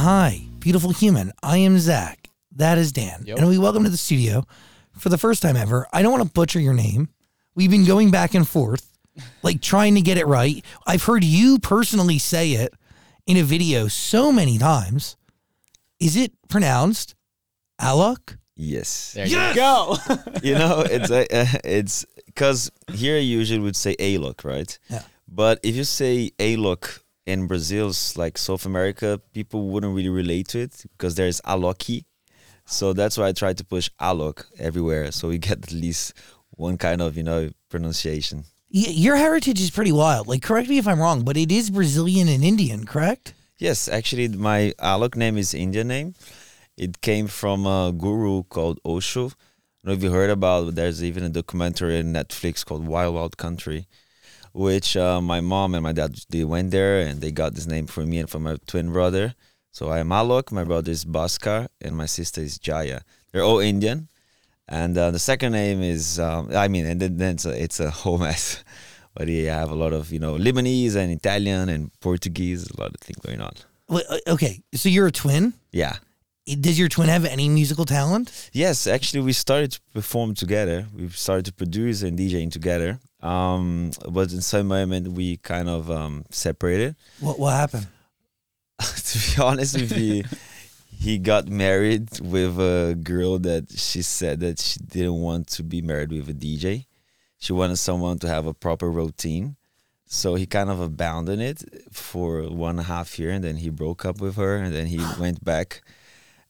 Hi, beautiful human. I am Zach. That is Dan. Yep. And we welcome to the studio for the first time ever. I don't want to butcher your name. We've been going back and forth, like trying to get it right. I've heard you personally say it in a video so many times. Is it pronounced Alok? Yes. There Yes! you go. you know, it's a, uh, it's because here you usually would say a look, right? Yeah. But if you say a look in Brazil's like South America, people wouldn't really relate to it because there's aloki. So that's why I try to push alok everywhere, so we get at least one kind of you know pronunciation. Y- your heritage is pretty wild. Like, correct me if I'm wrong, but it is Brazilian and Indian, correct? Yes, actually, my alok name is Indian name. It came from a guru called Osho. I don't know if you heard about. There's even a documentary on Netflix called Wild Wild Country, which uh, my mom and my dad they went there and they got this name for me and for my twin brother. So I am Alok. My brother is Bhaskar and my sister is Jaya. They're all Indian, and uh, the second name is um, I mean, and then, then it's a, it's a whole mess. But yeah, I have a lot of you know Lebanese and Italian and Portuguese, a lot of things going on. Wait, uh, Okay, so you're a twin. Yeah. Does your twin have any musical talent? Yes, actually, we started to perform together. We started to produce and DJing together. Um, but in some moment, we kind of um, separated. What what happened? to be honest with you, he got married with a girl that she said that she didn't want to be married with a DJ. She wanted someone to have a proper routine. So he kind of abandoned it for one and a half year, and then he broke up with her, and then he went back,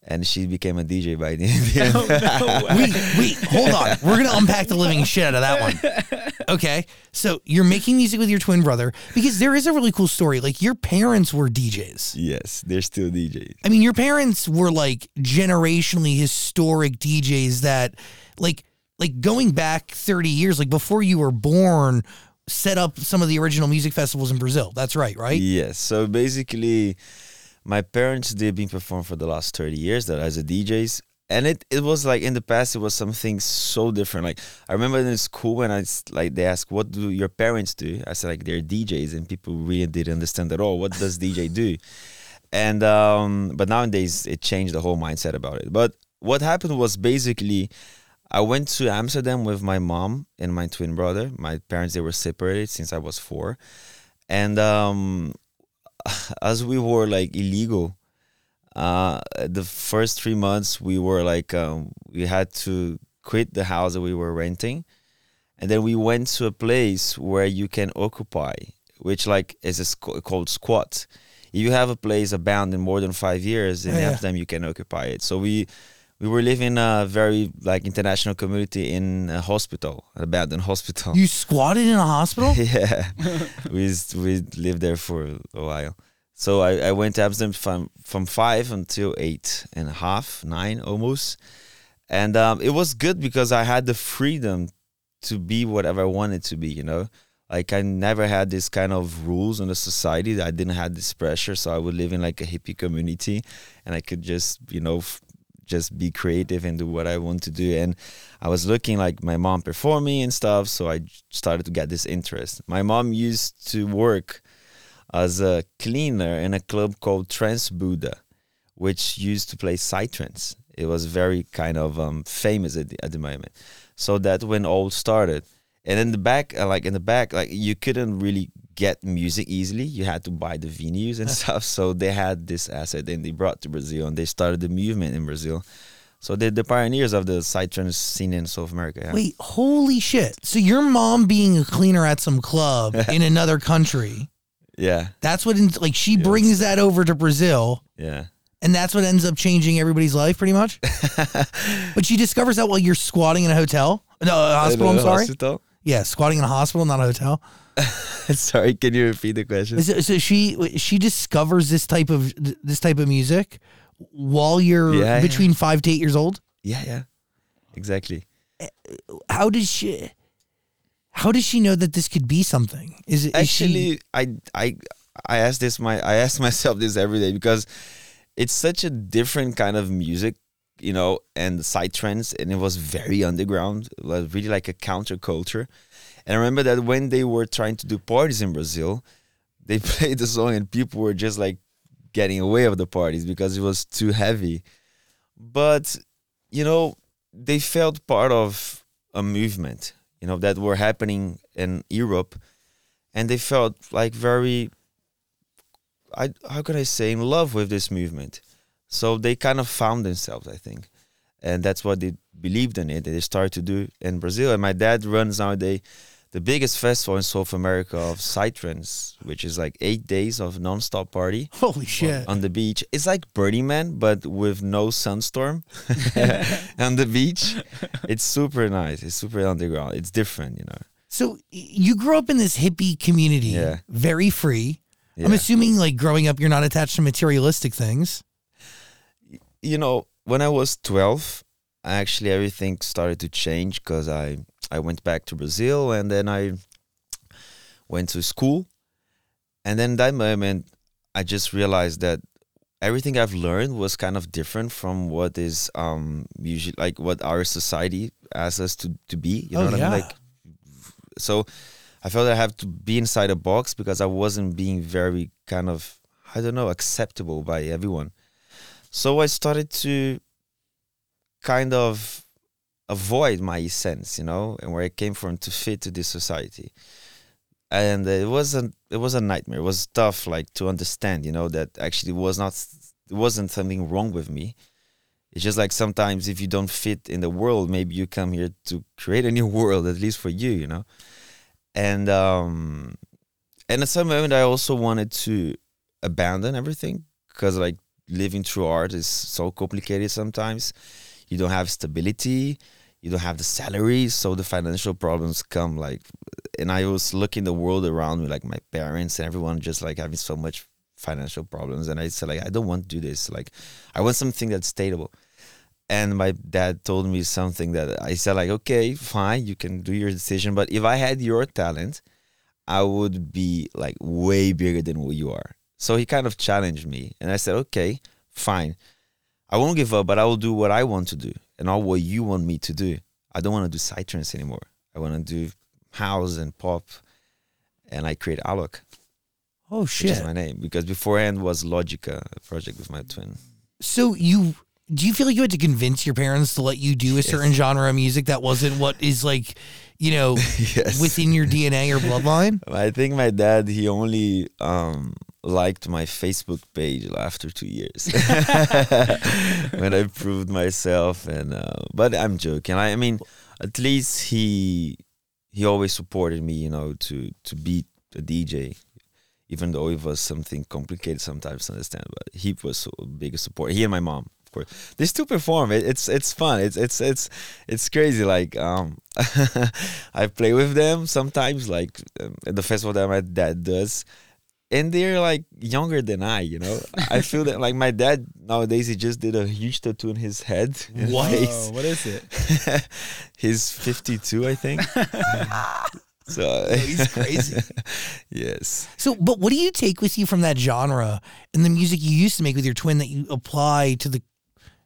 and she became a DJ by the end. Oh, no. Wait, wait, hold on. We're gonna unpack the living shit out of that one. Okay, so you're making music with your twin brother because there is a really cool story. Like your parents were DJs. Yes, they're still DJs. I mean, your parents were like generationally historic DJs that, like, like going back 30 years, like before you were born, set up some of the original music festivals in Brazil. That's right, right? Yes. So basically, my parents they've been performing for the last thirty years that as a DJs, and it it was like in the past it was something so different. Like I remember in school when I like they asked what do your parents do, I said like they're DJs, and people really didn't understand at all what does DJ do. And um, but nowadays it changed the whole mindset about it. But what happened was basically. I went to Amsterdam with my mom and my twin brother. My parents they were separated since I was four, and um, as we were like illegal uh the first three months we were like um, we had to quit the house that we were renting. And then we went to a place where you can occupy which like is a squ- called squat. If you have a place abandoned more than five years in yeah. amsterdam you can occupy it. So we we were living in a very like international community in a hospital an abandoned hospital You squatted in a hospital? yeah, we we lived there for a while. So I, I went to Amsterdam from from five until eight and a half, nine almost, and um, it was good because I had the freedom to be whatever I wanted to be. You know, like I never had this kind of rules in the society. I didn't have this pressure, so I would live in like a hippie community, and I could just you know. F- just be creative and do what I want to do. And I was looking like my mom performing and stuff, so I started to get this interest. My mom used to work as a cleaner in a club called Trance Buddha, which used to play psytrance. It was very kind of um, famous at the, at the moment. So that when all started. And in the back, uh, like in the back, like you couldn't really get music easily. You had to buy the venues and stuff. So they had this asset and they brought to Brazil and they started the movement in Brazil. So they're the pioneers of the psytrance scene in South America. Yeah. Wait, holy shit. So your mom being a cleaner at some club in another country, Yeah, that's what, in, like, she brings that over to Brazil. yeah. And that's what ends up changing everybody's life, pretty much. but she discovers that while you're squatting in a hotel, no, a hospital. I'm sorry. hospital? Yeah, squatting in a hospital, not a hotel. sorry, can you repeat the question? So, so she she discovers this type of this type of music while you're Yeah, yeah. between five to eight years old. Yeah, yeah, exactly. How does she? How does she know that this could be something? Is it is she- Actually, I I I ask this my I ask myself this every day because it's such a different kind of music, you know, and psytrance, and it was very underground, it was really like a counterculture. And I remember that when they were trying to do parties in Brazil, they played the song and people were just like getting away of the parties because it was too heavy. But you know, they felt part of a movement, you know, that were happening in Europe, and they felt like very, I how can I say, in love with this movement. So they kind of found themselves, I think, and that's what they believed in it. They started to do in Brazil, and my dad runs nowadays the biggest festival in South America of Psytrance, which is like eight days of non-stop party Holy shit. on the beach. It's like Burning Man, but with no sunstorm on the beach. It's super nice. It's super underground. It's different, you know. So you grew up in this hippie community, Yeah. very free. I'm assuming like growing up, you're not attached to materialistic things. you know, when I was 12, actually everything started to change because I I went back to Brazil and then I went to school, and then that moment I just realized that everything I've learned was kind of different from what is um usually like what our society asks us to to be. You know Oh, what I yeah. mean? Like, so I felt I have to be inside a box because I wasn't being very kind of I don't know acceptable by everyone. So I started to kind of avoid my essence, you know, and where I came from to fit to this society. And it wasn't it was a nightmare. It was tough like to understand, you know, that actually was not it wasn't something wrong with me. It's just like sometimes if you don't fit in the world, maybe you come here to create a new world, at least for you, you know. And um and at some moment I also wanted to abandon everything because like living through art is so complicated sometimes. You don't have stability, you don't have the salary, so the financial problems come like and I was looking the world around me, like my parents and everyone just like having so much financial problems. And I said like I don't want to do this. Like I want something that's stable. And my dad told me something that I said like, okay, fine, you can do your decision. But if I had your talent, I would be like way bigger than what you are. So he kind of challenged me, and I said, okay, fine. I won't give up, but I will do what I want to do and not what you want me to do. I don't want to do psytrance anymore. I want to do house and pop, and I create Alok, Oh shit! which is my name, because beforehand was Logica, a project with my twin. So you do you feel like you had to convince your parents to let you do a certain genre of music that wasn't what is like, you know, yes. within your DNA or bloodline? I think my dad he only um, liked my Facebook page after two years when I proved myself. And uh, but I'm joking. I, I mean, at least he he always supported me. You know, to to be a DJ, even though it was something complicated sometimes to understand. But he was so big a support. He and my mom. Of course, they still perform. It, it's it's fun. It's it's it's it's crazy. Like um, I play with them sometimes, like um, at the festival that my dad does, and they're like younger than I. You know, I feel that like my dad nowadays he just did a huge tattoo on his head. and What? face. What is it? He's fifty two, I think. so he's crazy. yes. So, but what do you take with you from that genre and the music you used to make with your twin that you apply to the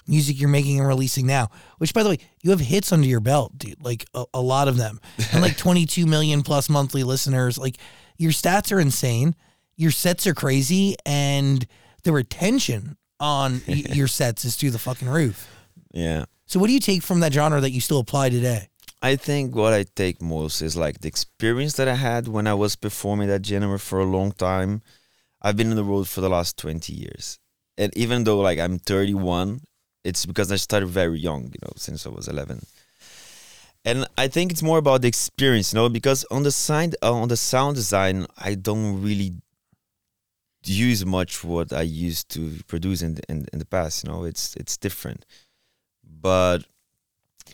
music you're making and releasing now? Which, by the way, you have hits under your belt, dude. Like a, a lot of them, and like 22 million plus monthly listeners. Like your stats are insane. Your sets are crazy, and the retention on y- your sets is through the fucking roof. Yeah. So, what do you take from that genre that you still apply today? I think what I take most is like the experience that I had when I was performing that genre for a long time. I've been on the road for the last 20 years. And even though like I'm 31, it's because I started very young, you know, since I was 11. And I think it's more about the experience, you know, because on the side uh, on the sound design, I don't really use much what I used to produce in the, in, in the past, you know. It's it's different. But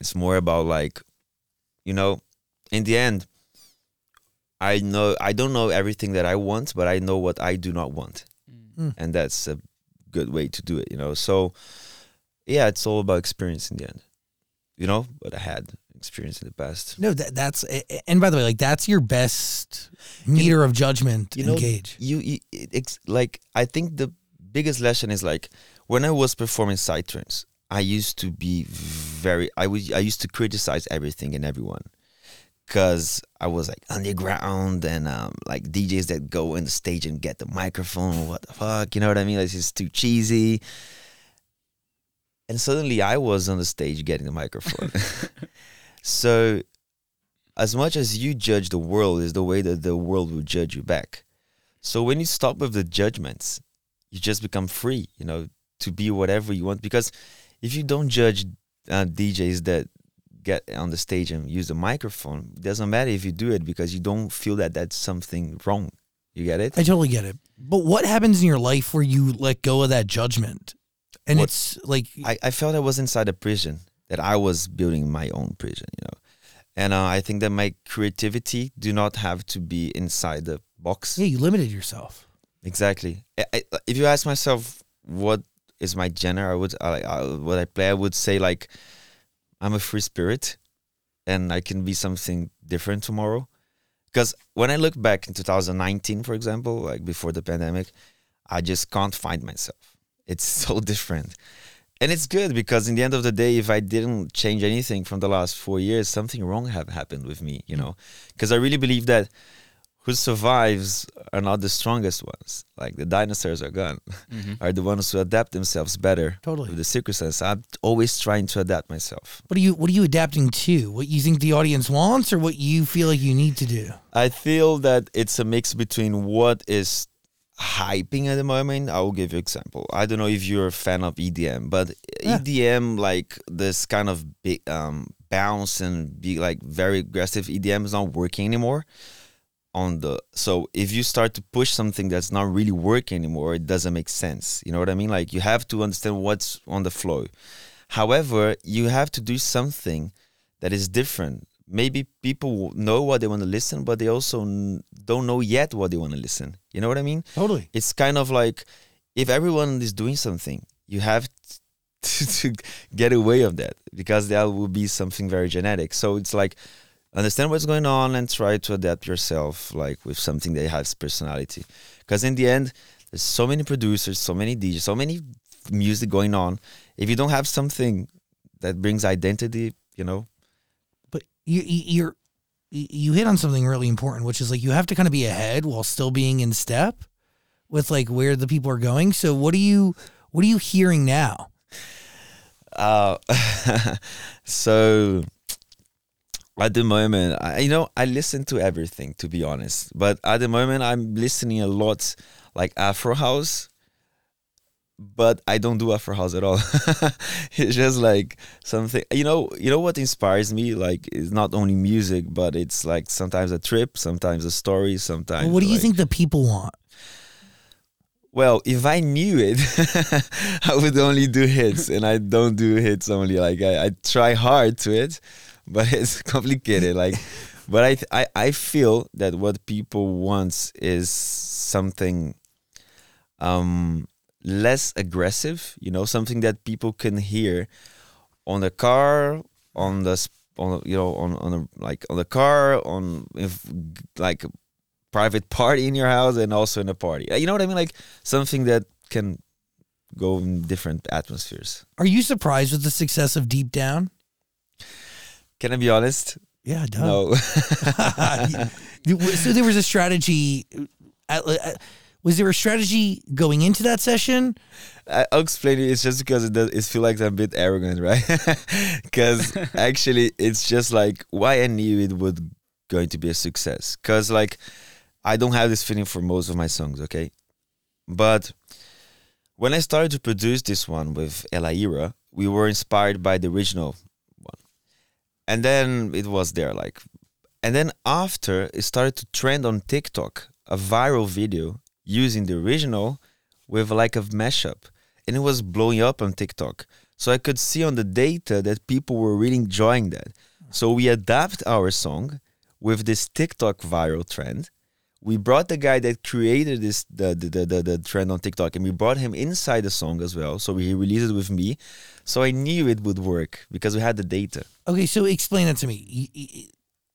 it's more about like you know, in the end, I know I don't know everything that I want, but I know what I do not want, Mm. and that's a good way to do it. You know, so yeah, it's all about experience in the end. You know, but I had experience in the best. No, that, that's and by the way, like that's your best meter of judgment you know, gauge. You, you it's like I think the biggest lesson is like when I was performing psytrance, I used to be very I was I used to criticize everything and everyone because I was like underground and um, like DJs that go in the stage and get the microphone. What the fuck? You know what I mean? Like, it's too cheesy. And suddenly I was on the stage getting the microphone. so, as much as you judge the world, is the way that the world will judge you back. So, when you stop with the judgments, you just become free, you know, to be whatever you want. Because if you don't judge uh, DJs that get on the stage and use the microphone, it doesn't matter if you do it because you don't feel that that's something wrong. You get it? I totally get it. But what happens in your life where you let go of that judgment? And What- it's like I, I felt I was inside a prison, that I was building my own prison, you know. And uh, I think that my creativity do not have to be inside the box. yeah, you limited yourself. Exactly. I, I, if you ask myself what is my genre, I would I, I, what I play. I would say like I'm a free spirit, and I can be something different tomorrow. Because when I look back in 2019, for example, like before the pandemic, I just can't find myself. It's so different. And it's good because in the end of the day, if I didn't change anything from the last four years, something wrong have happened with me, you know. Because I really believe that who survives are not the strongest ones. Like the dinosaurs are gone, mm-hmm. are the ones who adapt themselves better Totally. with the circumstances. I'm always trying to adapt myself. What are you what are you adapting to? What you think the audience wants or what you feel like you need to do? I feel that it's a mix between what is hyping at the moment. I will give you example. I don't know if you're a fan of EDM, but Yeah. EDM like this kind of big um bounce and be like very aggressive EDM is not working anymore. On the so if you start to push something that's not really working anymore, it doesn't make sense. You know what I mean? Like you have to understand what's on the flow. However, you have to do something that is different. Maybe people know what they want to listen, but they also n- don't know yet what they want to listen. You know what I mean? Totally. It's kind of like if everyone is doing something, you have to, to get away of that because that will be something very genetic. So it's like understand what's going on and try to adapt yourself like with something that has personality. Because in the end, there's so many producers, so many DJs, so many music going on. If you don't have something that brings identity, you know, you you- you're you hit on something really important, which is like you have to kind of be ahead while still being in step with like where the people are going. So what are you what are you hearing now? Uh, so at the moment, I, you know, I listen to everything to be honest. But at the moment, I'm listening a lot like Afro house, but I don't do Afro house at all. it's just like something. You know, you know what inspires me? Like, it's not only music, but it's like sometimes a trip, sometimes a story, sometimes. what do you like- think the people want? Well, if I knew it, I would only do hits, and I don't do hits only. Like I, I try hard to it, but it's complicated. Like, but I, I, I feel that what people want is something, um, less aggressive. You know, something that people can hear on the car, on the, on you know, on on a, like on the car, on if like private party in your house and also in a party. You know what I mean? Like something that can go in different atmospheres. Are you surprised with the success of Deep Down? Can I be honest? Yeah, duh. No. so there was a strategy. uh, uh, Was there a strategy going into that session? I'll explain it. It's just because it does. It feel like I'm a bit arrogant, right? Because actually, it's just like why I knew it would going to be a success. Because like I don't have this feeling for most of my songs, okay? But when I started to produce this one with Ella Eyre, we were inspired by the original one, and then it was there, like, and then after it started to trend on TikTok, a viral video using the original with like a mashup and it was blowing up on TikTok. So I could see on the data that people were really enjoying that. So we adapt our song with this TikTok viral trend. We brought the guy that created this the the, the, the, trend on TikTok and we brought him inside the song as well. So he released it with me. So I knew it would work because we had the data. Okay, so explain that to me.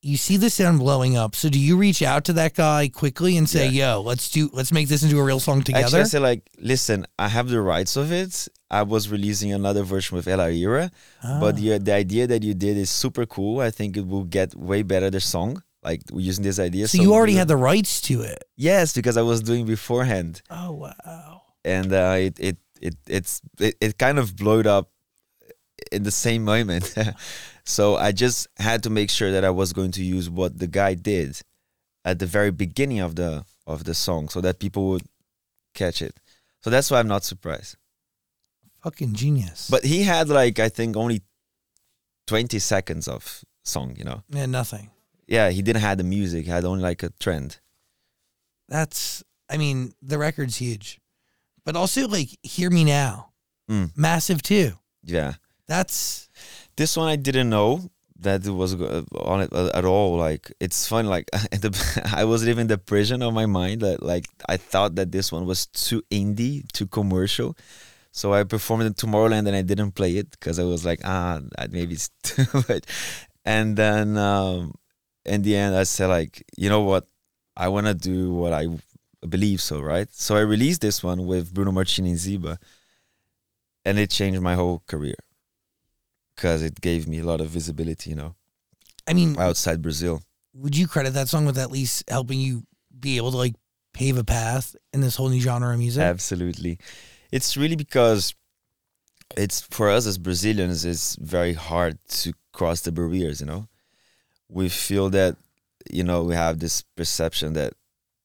You see the sound blowing up. So do you reach out to that guy quickly and say, "Yo, let's do let's make this into a real song Actually, I together"? said like, listen, I have the rights of it. I was releasing another version with Ella Eyre, but Ah. the, the idea that you did is super cool. I think it will get way better the song. Like we're using this idea. so you already had the rights to it. yes, because I was doing beforehand, Oh wow. and uh, it it it it's it, it kind of blowed up in the same moment. so I just had to make sure that I was going to use what the guy did at the very beginning of the of the song, so that people would catch it. So that's why I'm not surprised. Fucking genius. But he had like I think only twenty seconds of song. You know, yeah, nothing. yeah, he didn't have the music. He had only like a trend. That's I mean, the record's huge. But also like Hear Me Now. Mm. Massive too. Yeah, That's this one I didn't know that it was go- on it uh, at all. Like it's fun. Like the, I was living the prison of my mind that like I thought that this one was too indie, too commercial. So I performed in Tomorrowland and I didn't play it because I was like, ah, maybe it's too much. And then um, in the end, I said like, you know what, I want to do what I believe so, right? So I released this one with Bruno Martini and Zeeba, and it changed my whole career because it gave me a lot of visibility, you know, I mean, outside Brazil. would you credit that song with at least helping you be able to like pave a path in this whole new genre of music? Absolutely. It's really because it's for us as Brazilians, it's very hard to cross the barriers, you know. We feel that, you know, we have this perception that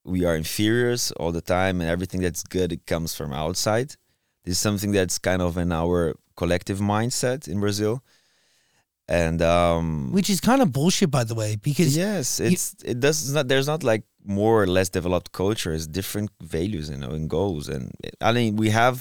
we are inferiors all the time and everything that's good it comes from outside. This is something that's kind of in our collective mindset in Brazil. And um Which is kind of bullshit, by the way, because yes it's it does not there's not like more or less developed cultures, different values you know and goals and i mean we have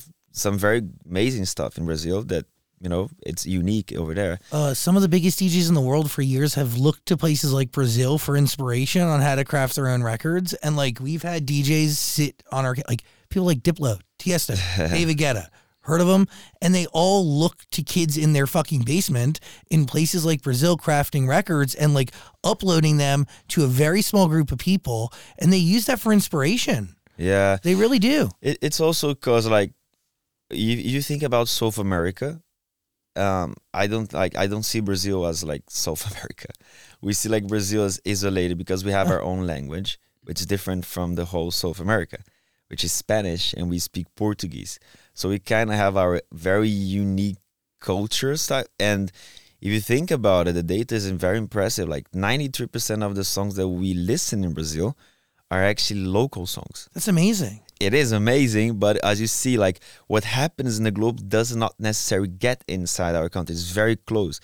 some very amazing stuff in brazil that you know it's unique over there uh, some of the biggest DJs in the world for years have looked to places like Brazil for inspiration on how to craft their own records. And like we've had DJs sit on our like people like Diplo, Tiesto, David Guetta. Heard of them? And they all look to kids in their fucking basement in places like Brazil crafting records and like uploading them to a very small group of people. And they use that for inspiration. yeah They really do. it, it's also because like you, you think about south america um i don't like i don't see brazil as like south america we see like brazil as isolated because we have our own language which is different from the whole south america which is spanish and we speak portuguese so we kind of have our very unique culture style and if you think about it the data is very impressive like 93% of the songs that we listen in brazil are actually local songs That's amazing. it is amazing, but as you see, like what happens in the globe does not necessarily get inside our country. It's very close,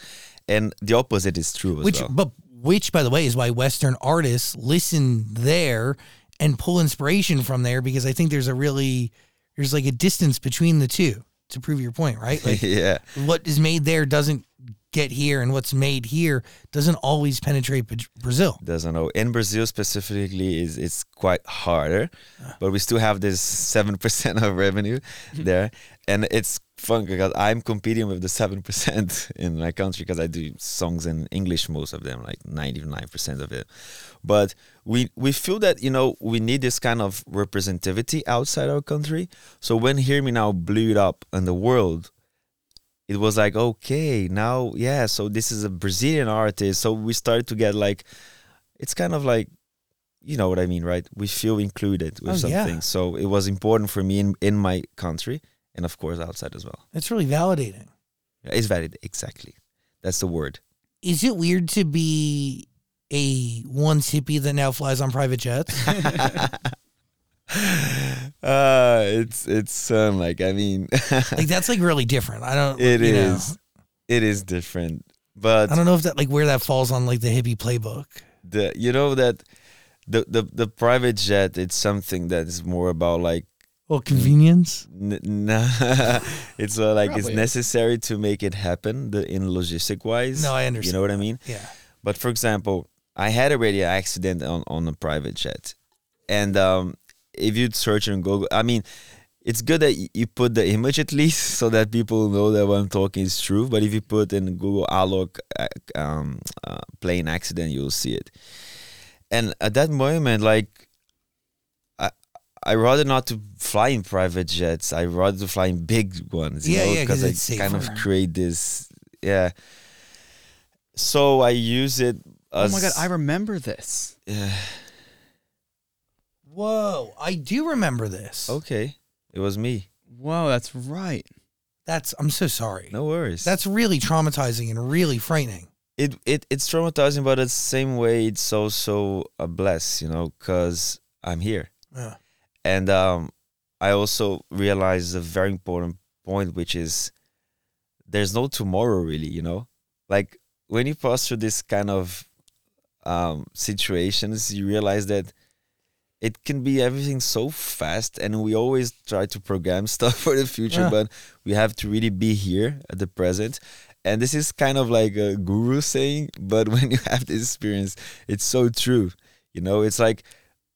and the opposite is true as which well. but which by the way is why western artists listen there and pull inspiration from there because i think there's a really there's like a distance between the two to prove your point right? Like yeah, what is made there doesn't get here and what's made here doesn't always penetrate brazil doesn't know. In Brazil specifically, is it's quite harder, ah. but we still have this seven percent of revenue there, and it's fun because I'm competing with the seven percent in my country because I do songs in English, most of them, like ninety nine percent of it. But we we feel that you know we need this kind of representativity outside our country. So when Hear Me Now blew it up in the world, it was like okay now yeah so this is a brazilian artist. So we started to get like it's kind of like you know what i mean right? We feel included with Oh, yeah. something so it was important for me in, in my country and of course outside as well. It's really validating. It's valid exactly. That's the word. Is it weird to be a once hippie that now flies on private jets uh it's it's um like i mean like that's like really different i don't it you know, is it is different but i don't know if that like where that falls on like the hippie playbook the you know that the the the private jet it's something that is more about like well convenience N- nah, it's uh, like it's necessary to make it happen the, in logistic wise. No, I understand. You know what I mean? yeah But for example, I had already an accident on, on a private jet. And um, if you'd search on Google, I mean, it's good that you put the image at least so that people know that what I'm talking is true. But if you put in Google Alok uh, um, uh, plane accident, you'll see it. And at that moment, like, I I rather not to fly in private jets. I rather to fly in big ones. You Yeah, know, yeah, 'cause I it's kind of create this. Yeah. So I use it. Oh my god, I remember this. Yeah. Whoa, I do remember this. Okay, it was me. Whoa, that's right. That's I'm so sorry. No worries. That's really traumatizing and really frightening. it, it it's traumatizing, but at the same way, it's also a bless, you know, because I'm here, Yeah. and um, I also realized a very important point, which is there's no tomorrow, really, you know, like when you pass through this kind of um, situations, you realize that it can be everything so fast, and we always try to program stuff for the future, Yeah. but we have to really be here at the present. And this is kind of like a guru saying, but when you have this experience, it's so true. You know, it's like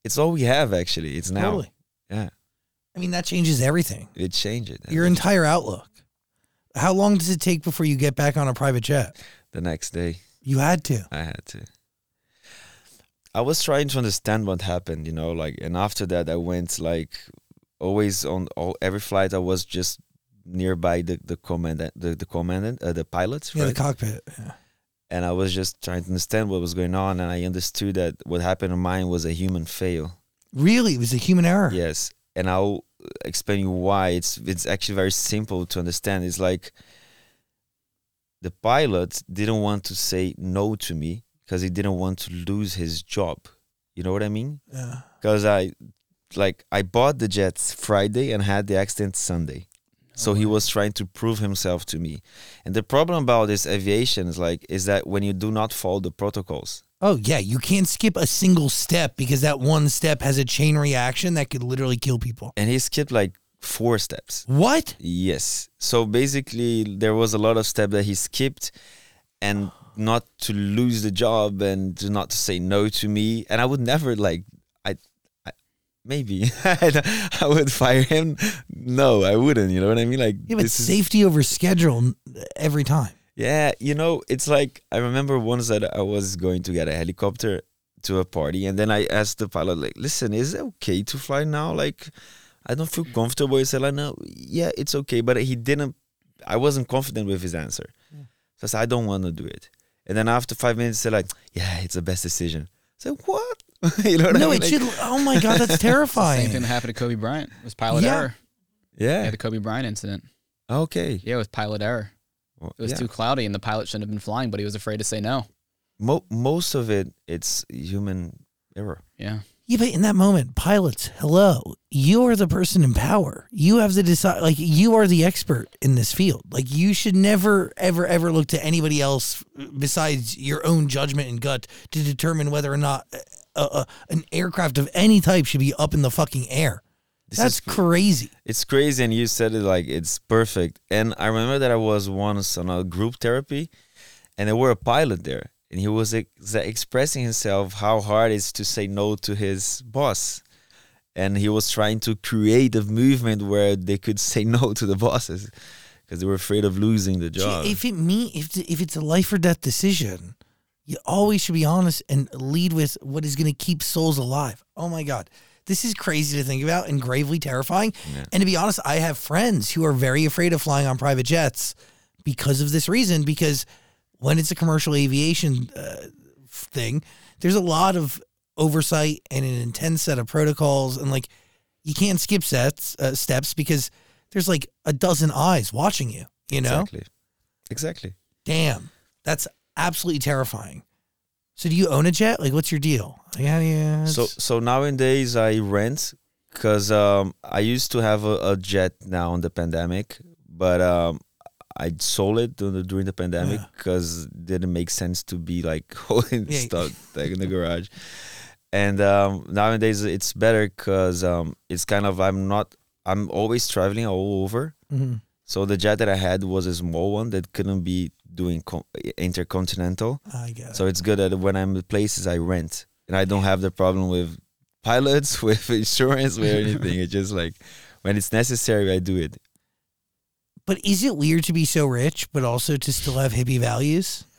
it's all we have actually. It's now. Totally. Yeah, I mean, that changes everything. it changed it. Your entire outlook. How long does it take before you get back on a private jet? the next day, You had to. I had to. I was trying to understand what happened, you know, like, and after that, I went like always on all, every flight. I was just nearby the the commandant, the the commandant, uh, the pilots, Yeah, right? the cockpit. Yeah. and I was just trying to understand what was going on, and I understood that what happened in mine was a human fail. Really, it was a human error. Yes, and I'll explain you why. It's it's actually very simple to understand. It's like the pilot didn't want to say no to me because he didn't want to lose his job. You know what I mean? Yeah. Because I like I bought the jets Friday and had the accident Sunday. So he was trying to prove himself to me. And the problem about this aviation is like is that when you do not follow the protocols, Oh yeah, you can't skip a single step because that one step has a chain reaction that could literally kill people. and he skipped like four steps. What? Yes. So basically, there was a lot of steps that he skipped, and not to lose the job and to not to say no to me. And I would never like I, I maybe I would fire him. No, I wouldn't. You know what I mean? Like Yeah, but this is- safety over schedule every time. yeah, you know, it's like I remember once that I was going to get a helicopter to a party, and then I asked the pilot, like, "Listen, is it okay to fly now? Like, I don't feel comfortable." He said, "Like, no, yeah, it's okay," but he didn't. I wasn't confident with his answer, so I said, "I don't want to do it." And then after five minutes, they're "Like, yeah, it's the best decision." So "What?" you know what No, I it mean? should. Like, Oh my god, that's terrifying. Same thing that happened to Kobe Bryant. It was pilot Yeah. error. yeah. Yeah, the Kobe Bryant incident. Okay. Yeah, it was pilot error. Well, It was yeah. too cloudy and the pilot shouldn't have been flying, but he was afraid to say no. Mo- most of it, it's human error. Yeah. Yeah, but in that moment, pilots, hello, you are the person in power. You have to decide. Like you are the expert in this field. Like you should never, ever, ever look to anybody else besides your own judgment and gut to determine whether or not a, a, an aircraft of any type should be up in the fucking air. This That's is crazy. It's crazy, and you said it like it's perfect. And I remember that I was once on a group therapy, and there were a pilot there, and he was ex- expressing himself how hard it is to say no to his boss, and he was trying to create a movement where they could say no to the bosses because they were afraid of losing the job. If it me, if if it's a life or death decision, you always should be honest and lead with what is going to keep souls alive. Oh my God, this is crazy to think about and gravely terrifying. Yeah. And to be honest, I have friends who are very afraid of flying on private jets because of this reason. Because when it's a commercial aviation uh, thing, there's a lot of oversight and an intense set of protocols, and like you can't skip sets uh, steps because there's like a dozen eyes watching you. You know. exactly, exactly. Damn, that's absolutely terrifying. So, do you own a jet? Like, what's your deal? Like, how do you? So so nowadays I rent because um, I used to have a, a jet now in the pandemic, but um, I sold it during the, pandemic Yeah. because it didn't make sense to be like holding Yeah. stuff like in the garage. And um, nowadays it's better because um, it's kind of I'm not I'm always traveling all over. Mhm. So the jet that I had was a small one that couldn't be doing co- intercontinental. I it. So it's good that when I'm at places I rent and I don't have the problem with pilots, with insurance, with anything. It's just like when it's necessary, I do it. But is it weird to be so rich, but also to still have hippie values?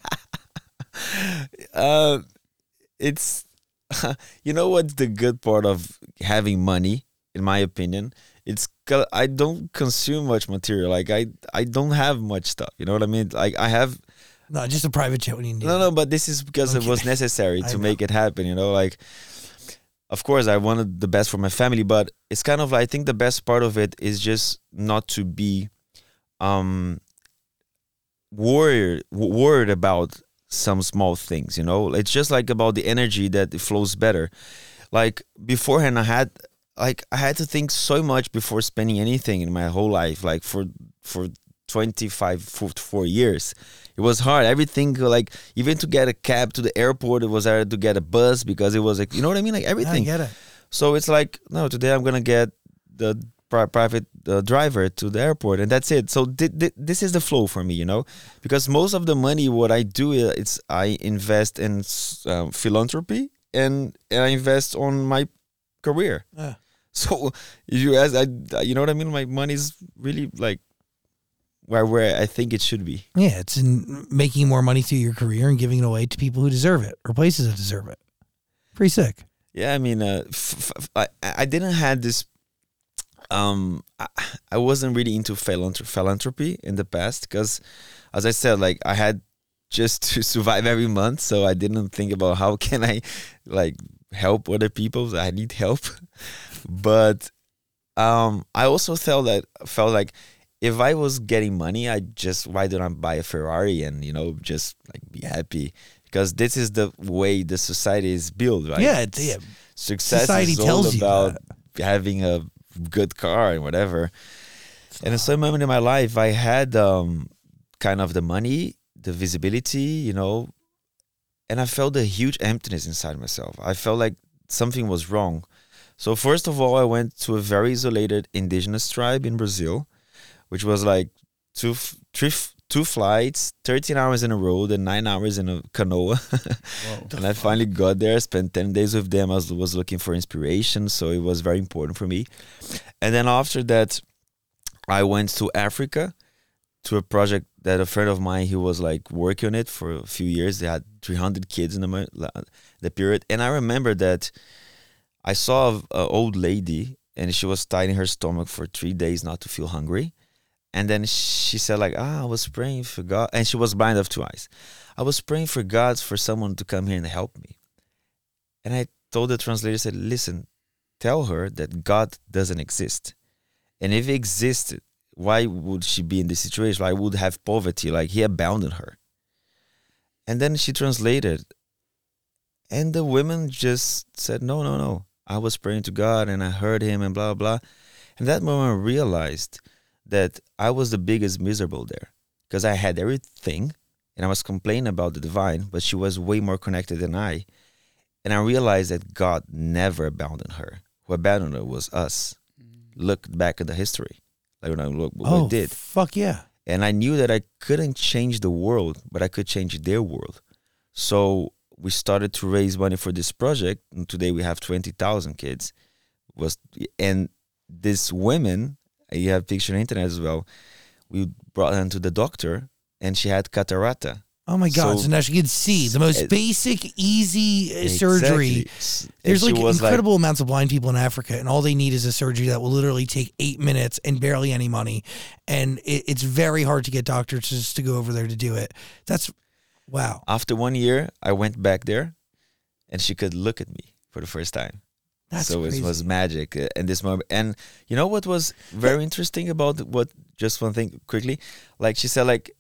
Uh, it's you know what's the good part of having money, in my opinion. It's I don't consume much material. Like I I don't have much stuff. You know what I mean? Like I have No, just a private jet when you need No, no, but this is because I'm it was necessary to make it happen. You know, like, of course, I wanted the best for my family, but it's kind of. I think the best part of it is just not to be, um, worried worried about some small things. You know, it's just like about the energy that it flows better. Like beforehand, I had like I had to think so much before spending anything in my whole life. Like for for 25 for four years it was hard everything like even to get a cab to the airport it was hard to get a bus because it was like you know what i mean like I everything get it. so it's like no today i'm gonna get the pri- private uh, driver to the airport and that's it so thi- thi- this is the flow for me you know because most of the money what i do is i invest in um, philanthropy and, and i invest on my career Yeah. so you as i you know what i mean my money's really like where where i think it should be Yeah, it's in making more money through your career and giving it away to people who deserve it or places that deserve it. Pretty sick. Yeah, I mean, uh, f- f- I, I didn't had this. Um, I, I wasn't really into philanthropy in the past because, as I said, like I had just to survive every month, so I didn't think about how can I, like, help other people. I need help, but um, I also felt that felt like if I was getting money, I just why don't I buy a Ferrari and you know just like be happy because this is the way the society is built, right? Yeah, it's, yeah. success Society tells you about having a good car and whatever. And at some moment in my life, I had um, kind of the money, the visibility, you know, and I felt a huge emptiness inside myself. I felt like something was wrong. So first of all, I went to a very isolated indigenous tribe in Brazil, which was like two, three, two flights, 13 hours in a road and nine hours in a canoa. and I finally got there, spent 10 days with them. I was, was looking for inspiration, so it was very important for me. And then after that, I went to Africa to a project that a friend of mine, he was like working on it for a few years. They had 300 kids in the, the period. And I remember that I saw an old lady and she was tied in her stomach for three days not to feel hungry. And then she said like, ah, I was praying for God. And she was blind of two eyes. I was praying for God for someone to come here and help me. And I told the translator, said, listen, tell her that God doesn't exist. And if he existed, why would she be in this situation? Why would have poverty? Like he abandoned her. And then she translated. And the women just said, No, no, no. I was praying to God and I heard him and blah, blah. And that moment I realized that I was the biggest miserable there because I had everything and I was complaining about the divine, but she was way more connected than I. And I realized that God never abandoned her. Who abandoned her was us. Mm. Look back at the history. Like when I look what oh, we did. fuck yeah. And I knew that I couldn't change the world, but I could change their world. So we started to raise money for this project. And today we have 20,000 kids. Was And these women, you have picture on the internet as well, we brought her to the doctor and she had catarata. Oh my god! So, So- now she can see the most It- basic, easy uh, surgery. Exactly. There's like incredible amounts of blind people in Africa, and all they need is a surgery that will literally take eight minutes and barely any money. And it, it's very hard to get doctors just to go over there to do it. That's wow. after one year, I went back there, and she could look at me for the first time. That's so crazy. it was magic uh, in this moment. And you know what was very interesting about what? Just one thing quickly, like she said, like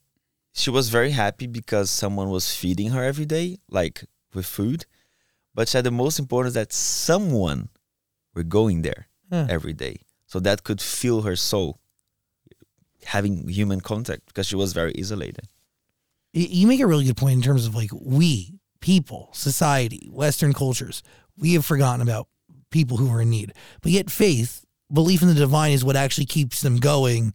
she was very happy because someone was feeding her every day, like with food. But she said the most important is that someone were going there every day, so that could fill her soul, having human contact because she was very isolated. You make a really good point in terms of like we people society western cultures we have forgotten about people who are in need but yet faith belief in the divine is what actually keeps them going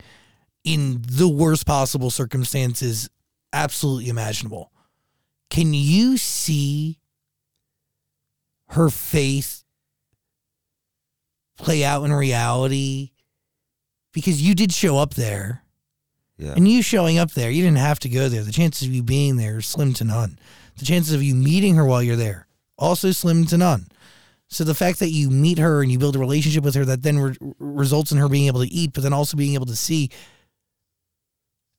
in the worst possible circumstances absolutely imaginable can you see her faith play out in reality because you did show up there, Yeah. and you showing up there, you didn't have to go there. The chances of you being there are slim to none. The chances of you meeting her while you're there also slim to none. So the fact that you meet her and you build a relationship with her that then re- results in her being able to eat, but then also being able to see,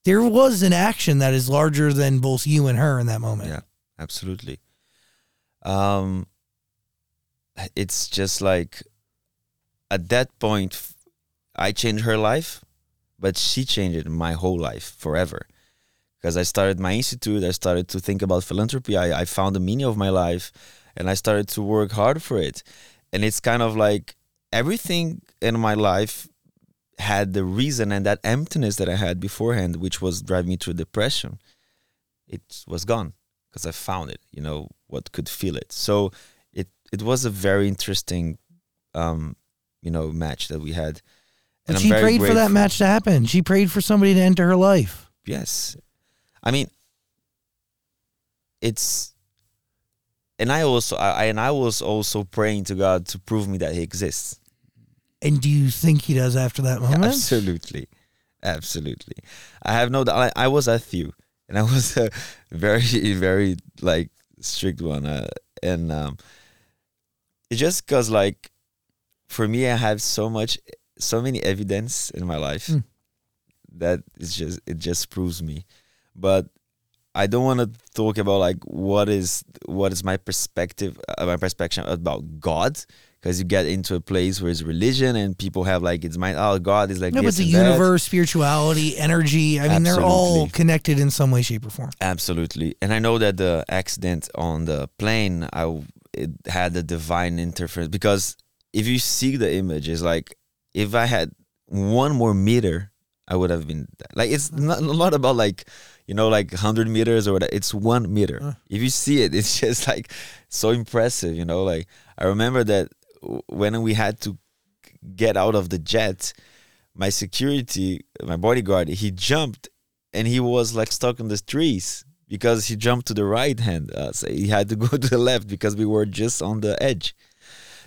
there was an action that is larger than both you and her in that moment. Yeah. absolutely. Um, it's just like at that point, I changed her life, but she changed my whole life forever. Because I started my institute, I started to think about philanthropy. I, I found the meaning of my life, and I started to work hard for it. And it's kind of like everything in my life had the reason and that emptiness that I had beforehand, which was driving me through depression. It was gone because I found it. You know what could feel it. So it it was a very interesting, um, you know, match that we had. But I'm she very prayed for that match to happen. She prayed for somebody to enter her life. Yes, I mean, it's, and I also I and I was also praying to God to prove me that He exists. And do you think he does after that moment? Absolutely, absolutely. I have no doubt. I, I was at you, and I was a very, very like strict one, uh, and um, it's just because like for me, I have so much, so many evidence in my life Mm. that it's just it just proves me. But I don't want to talk about like what is what is my perspective, uh, my perspective about God. Because you get into a place where it's religion and people have like it's my oh God is like no, but the and that. universe, spirituality, energy, I mean, they're all connected in some way, shape, or form. Absolutely, and I know that the accident on the plane, I it had a divine interference because if you see the image, it's like if I had one more meter, I would have been like it's not, a lot about like you know like hundred meters or whatever. It's one meter. Uh. If you see it, it's just like so impressive. You know, like I remember that w- when we had to get out of the jet, my security, my bodyguard, he jumped and he was like stuck in the trees because he jumped to the right hand. Uh, so he had to go to the left because we were just on the edge.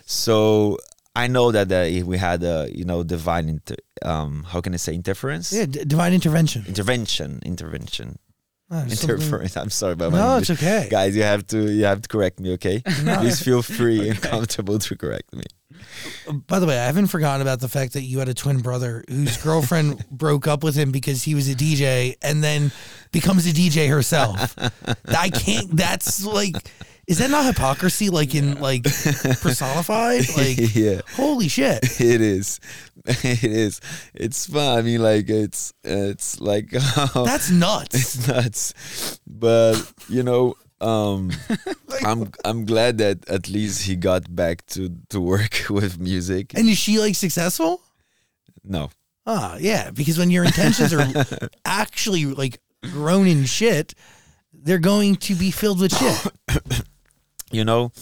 So I know that uh, we had a you know divine inter- um how can I say interference? Yeah, d- divine intervention. Intervention, intervention, something- interference. I'm sorry about my No, it's okay. Guys, you have to you have to correct me, okay? No. Please feel free and comfortable to correct me. By the way, I haven't forgotten about the fact that you had a twin brother whose girlfriend broke up with him because he was a DJ and then becomes a DJ herself. I can't. That's like, is that not hypocrisy? Like in like personified? Like, yeah. holy shit! it is it is it's fun i mean like it's it's like That's nuts. it's nuts but you know um i'm i'm glad that at least he got back to to work with music And is she like successful? no Ah, yeah. Because when your intentions are actually like grown in shit, they're going to be filled with shit. you know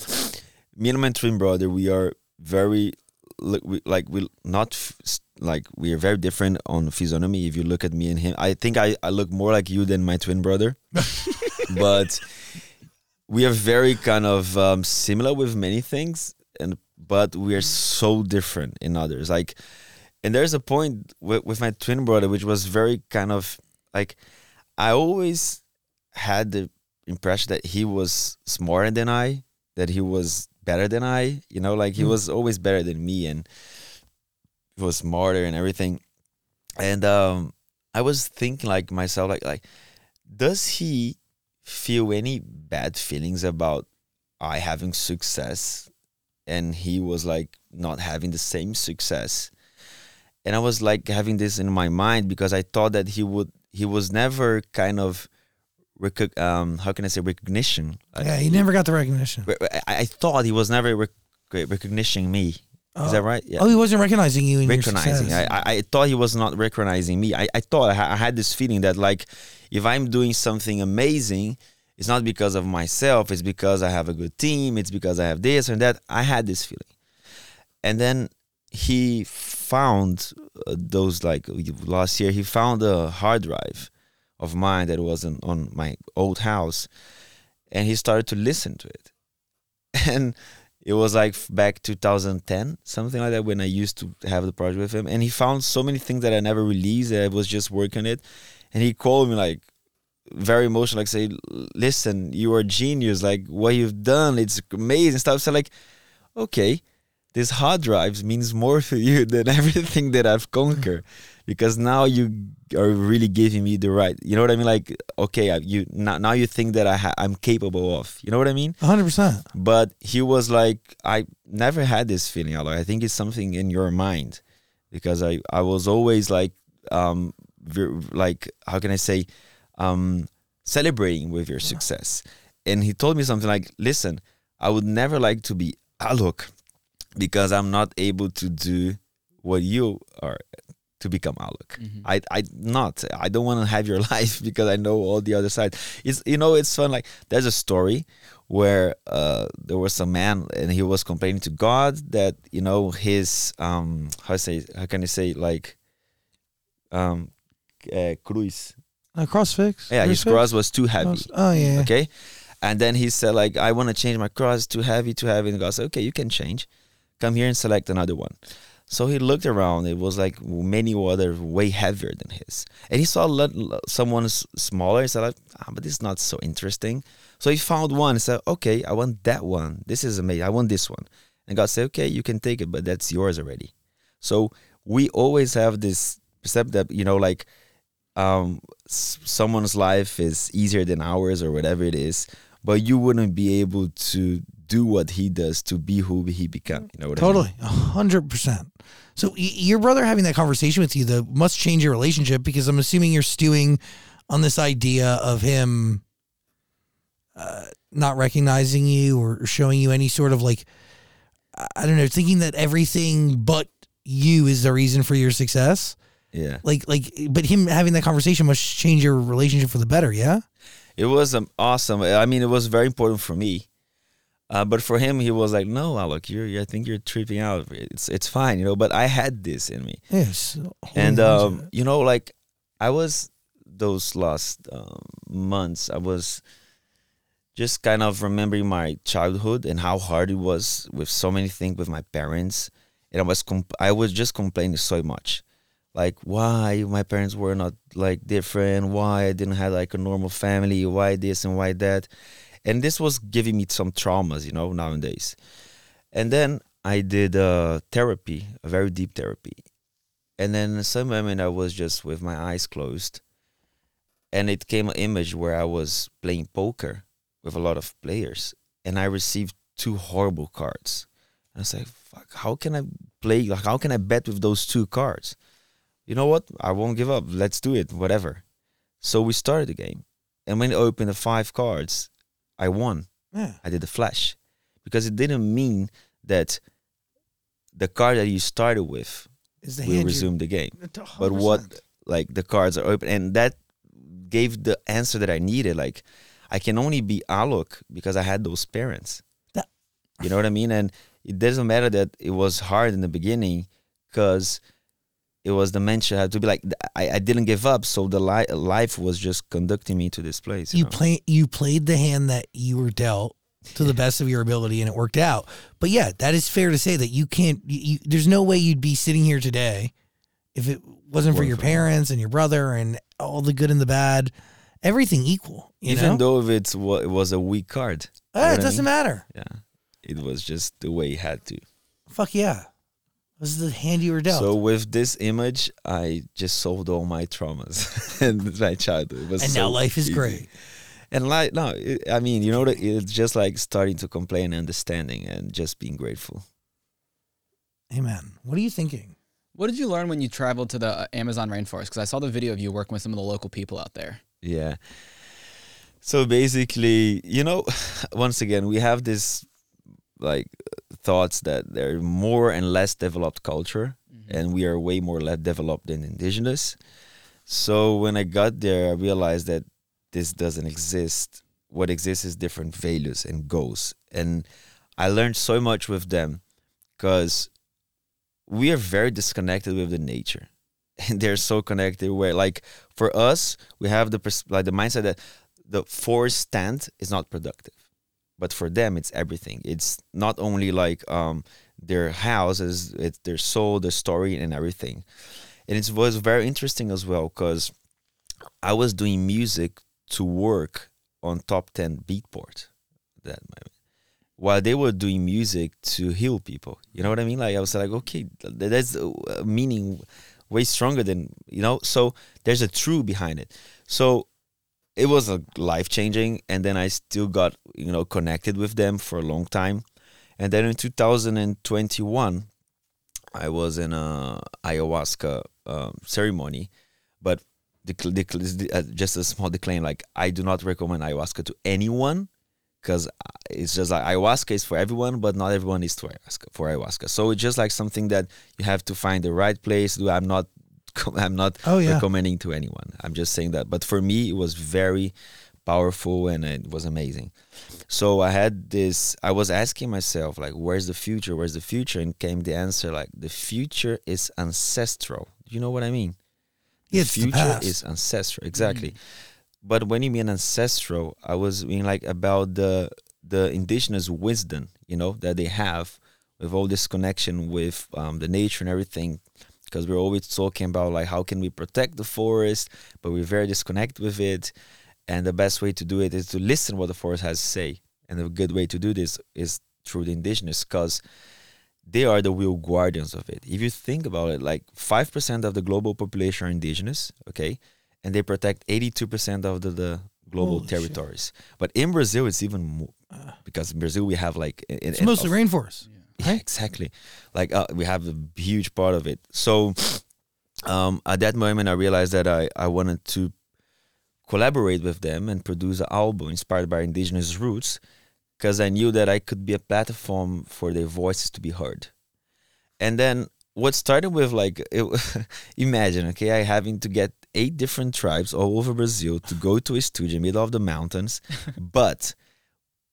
me and my twin brother we are very we, like we not f- like we are very different on physiognomy if you look at me and him i think i, I look more like you than my twin brother but we are very kind of um, similar with many things and but we are so different in others like and there's a point with, with my twin brother which was very kind of like i always had the impression that he was smarter than i that he was better than i you know like he Mm. was always better than me and he was smarter and everything and um i was thinking like myself like like does he feel any bad feelings about I having success and he was like not having the same success. And I was like having this in my mind because I thought that he would he was never kind of recog- um how can I say recognition. Yeah, he never got the recognition. I, I thought he was never rec- recognizing me. Is that right? Yeah Oh, he wasn't recognizing you in recognizing. I, I I thought he was not recognizing me. I, I thought I, I had this feeling that like if I'm doing something amazing, it's not because of myself. It's because I have a good team. It's because I have this and that. I had this feeling, and then he found uh, those like last year. He found a hard drive of mine that was on, on my old house, and he started to listen to it, and it was like back 2010 something like that when i used to have the project with him and he found so many things that i never released that i was just working it and he called me like very emotional like say listen you are a genius. Like what you've done it's amazing stuff. So like okay this hard drives means more for you than everything that i've conquered because now you are really giving me the right you know what i mean? Like okay I- you now, now you think that i ha- i'm capable of you know what i mean? 100%. but he was like i never had this feeling like i think it's something in your mind because i i was always like um like how can i say um celebrating with your success and he told me something like listen i would never like to be alok because i'm not able to do what you are to become alok I I not. I don't want to have your life because I know all the other side. It's you know it's fun. Like there's a story where uh, there was a man and he was complaining to God that you know his um how I say how can I say like um uh, cruz. Crossfix? yeah his cross was too heavy. Cross- Oh, yeah. okay? And then he said like I want to change my cross too heavy too heavy. And God said okay you can change. Come here and select another one. So he looked around. It was like many other way heavier than his. And he saw a lot, someone smaller. He said like ah, but this is not so interesting. So he found one. And said okay I want that one. This is amazing I want this one. And God said okay you can take it but that's yours already. So we always have this percept that you know like um someone's life is easier than ours or whatever it is but you wouldn't be able to do what he does to be who he become you know what? Totally, a hundred percent. So y- your brother having that conversation with you, though, must change your relationship because I'm assuming you're stewing on this idea of him uh, not recognizing you or showing you any sort of like, I don't know, thinking that everything but you is the reason for your success. Yeah. Like, like, but him having that conversation must change your relationship for the better. Yeah. it was um, awesome. I mean it was very important for me. Uh, but for him he was like no Alok, you're, i think you're tripping out. It's it's fine you know but i had this in me. Yes. and um, you know like i was those last um, months i was just kind of remembering my childhood and how hard it was with so many things with my parents. And i was comp- i was just complaining so much like why my parents were not like different why i didn't have like a normal family why this and why that and this was giving me some traumas you know nowadays and then i did uh, therapy a very deep therapy and then some moment I was just with my eyes closed, and it came an image where I was playing poker with a lot of players, and I received two horrible cards. And I was like, "Fuck! How can I play? Like, how can I bet with those two cards? You know what? I won't give up. Let's do it. Whatever." So we started the game, and when I opened the five cards, I won. yeah. I did the flash because it didn't mean that the card that you started with Is the will you- resume the game but what like the cards are open and that gave the answer that i needed like i can only be alok because i had those parents That- you know what i mean and it doesn't matter that it was hard in the beginning because it was the mention had to be like I, I didn't give up. So the li- life was just conducting me to this place you, you know? play you played the hand that you were dealt to the best of your ability and it worked out. But yeah that is fair to say that you can't you, there's no way you'd be sitting here today if it wasn't for your parents and your brother and all the good and the bad everything equal you even know? though if it's it was a weak card Ah, it doesn't mean? matter. Yeah. It was just the way it had to. Fuck yeah this is the hand you were dealt So with this image, I just solved all my traumas and my childhood. It was and so now life is easy. great And like no, it, I mean, you know, it's just like starting to complain, understanding, and just being grateful. amen what are you thinking What did you learn when you traveled to the uh, Amazon rainforest? Because I saw the video of you working with some of the local people out there. Yeah. So basically, you know, once again, we have this like thoughts that they're more and less developed culture, mm-hmm. and we are way more less developed than indigenous. So when I got there, I realized that this doesn't exist. What exists is different values and goals, and I learned so much with them because we are very disconnected with the nature and they're so connected where like for us we have the pers- like the mindset that the forest stand is not productive but for them it's everything. It's not only like um, their houses, it's their soul, their story, and everything. And it was very interesting as well because I was doing music to work on top ten beatport that moment while they were doing music to heal people. You know what I mean? Like I was like, okay, that's a meaning way stronger than you know. So there's a true behind it. So it was a life changing, and then I still got you know connected with them for a long time, and then in 2021, I was in a ayahuasca um, ceremony, but uh, just a small disclaimer like I do not recommend ayahuasca to anyone because it's just like ayahuasca is for everyone, but not everyone is to ayahuasca for ayahuasca. So it's just like something that you have to find the right place. Do I'm not, I'm not Oh, yeah. recommending to anyone. I'm just saying that. But for me, it was very powerful and it was amazing. So I had this. I was asking myself like, where's the future? Where's the future? And came the answer like, the future is ancestral. You know what I mean? The It's the future past. is ancestral. Exactly. But when you mean ancestral, I was mean like about the the indigenous wisdom, you know, that they have with all this connection with um, the nature and everything. Because we're always talking about like how can we protect the forest, but we're very disconnected with it. And the best way to do it is to listen what the forest has to say. And a good way to do this is through the indigenous, because they are the real guardians of it. If you think about it, like five percent of the global population are indigenous, okay, and they protect eighty-two percent of the, the global Holy shit. territories. But in Brazil, it's even more ah. because in Brazil we have like in, in- It's mostly of- rainforest. Yeah, exactly. Like uh, we have a huge part of it. So um, at that moment, I realized that I, I wanted to collaborate with them and produce an album inspired by indigenous roots because I knew that I could be a platform for their voices to be heard. And then what started with like, it, imagine, okay, I having to get eight different tribes all over Brazil to go to a studio in the middle of the mountains, but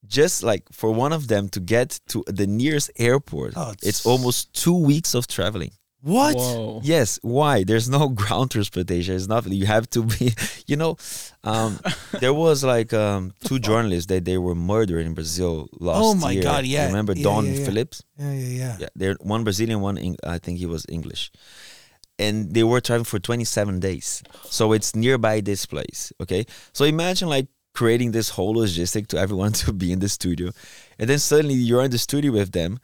just like for one of them to get to the nearest airport, Oh, it's, it's- almost two weeks of traveling. What? Whoa. Yes, why? There's no ground transportation. It's not. You have to be. You know, um, there was like um, two journalists that they were murdered in Brazil last year. Oh my year. God, yeah. You remember Yeah, Dom yeah, yeah. Phillips? Yeah, yeah, yeah. Yeah, they're one Brazilian, one Eng- I think he was English, and they were traveling for 27 days. So it's nearby this place. Okay, so imagine like creating this whole logistic to everyone to be in the studio, and then suddenly you're in the studio with them,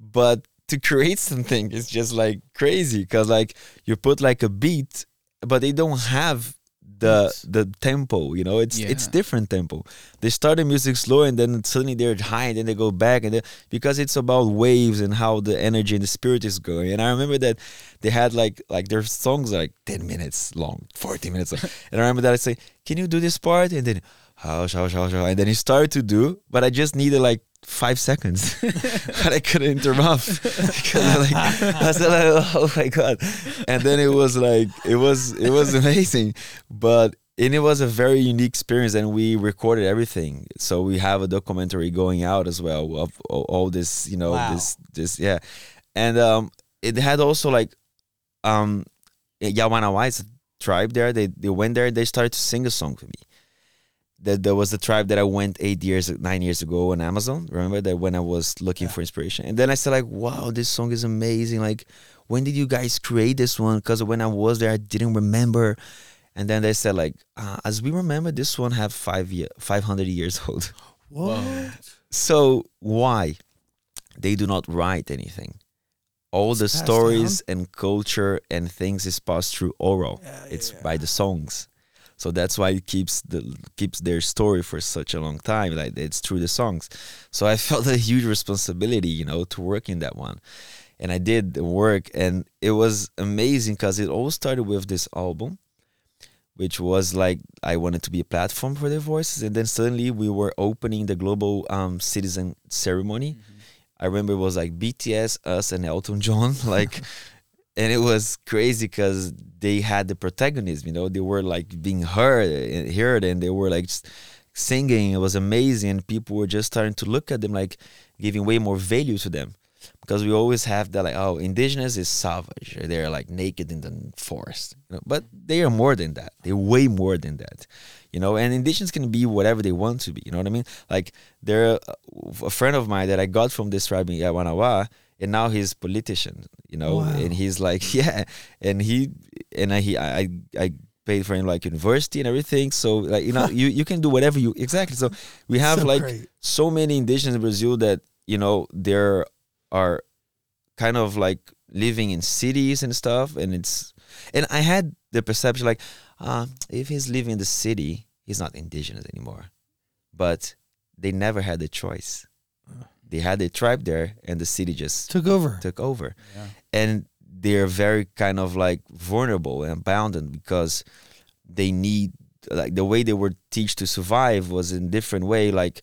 but to create something is just like crazy because like you put like a beat, but they don't have the Beats. the tempo. You know, it's it's different tempo. They start the music slow and then suddenly they're high and then they go back and then, because it's about waves and how the energy and the spirit is going. And I remember that they had like like their songs like ten minutes long, forty minutes long. and I remember that I say, "Can you do this part?" And then and then he started to do, but I just needed like five seconds, but I couldn't interrupt. Because I, like I said, like, "Oh my god!" And then it was like it was it was amazing, but and it was a very unique experience and we recorded everything. So we have a documentary going out as well of all, this you know Wow. this this yeah. And um it had also like um Yawanawa's tribe there they they went there they started to sing a song for me that there was the tribe that I went eight years nine years ago on Amazon remember that when I was looking for inspiration and then I said like wow this song is amazing like when did you guys create this one because when I was there I didn't remember and then they said like, uh, as we remember, this one have five year, five hundred years old. What? So why? They do not write anything. All the It's passed stories and culture and things is passed through oral. Yeah, it's yeah. by the songs. So that's why it keeps the keeps their story for such a long time. Like it's through the songs. So I felt a huge responsibility, you know, to work in that one. And I did the work and it was amazing because it all started with this album which was like I wanted to be a platform for their voices, and then suddenly we were opening the global um, citizen ceremony. I remember it was like BTS, us, and Elton John, like, and it was crazy because they had the protagonism. You know, they were like being heard, and heard, and they were like singing. It was amazing, and people were just starting to look at them like giving way more value to them. because we always have that like oh indigenous is savage they're like naked in the forest you know? but they are more than that they're way more than that you know and indigenous can be whatever they want to be you know what i mean like they're uh, a friend of mine that i got from this tribe in Yawanawa, and now he's politician you know Wow. and he's like yeah and he and I, he i i paid for him like university and everything. So like you know you, you can do whatever you exactly. So we have So like great. so many indigenous in brazil that you know there are kind of like living in cities and stuff. And it's and i had the perception like uh, if he's living in the city he's not indigenous anymore. But they never had the choice they had a tribe there and the city just Took over. took over Yeah. and they're very kind of like vulnerable and abandoned because they need like the way they were teach to survive was in different way like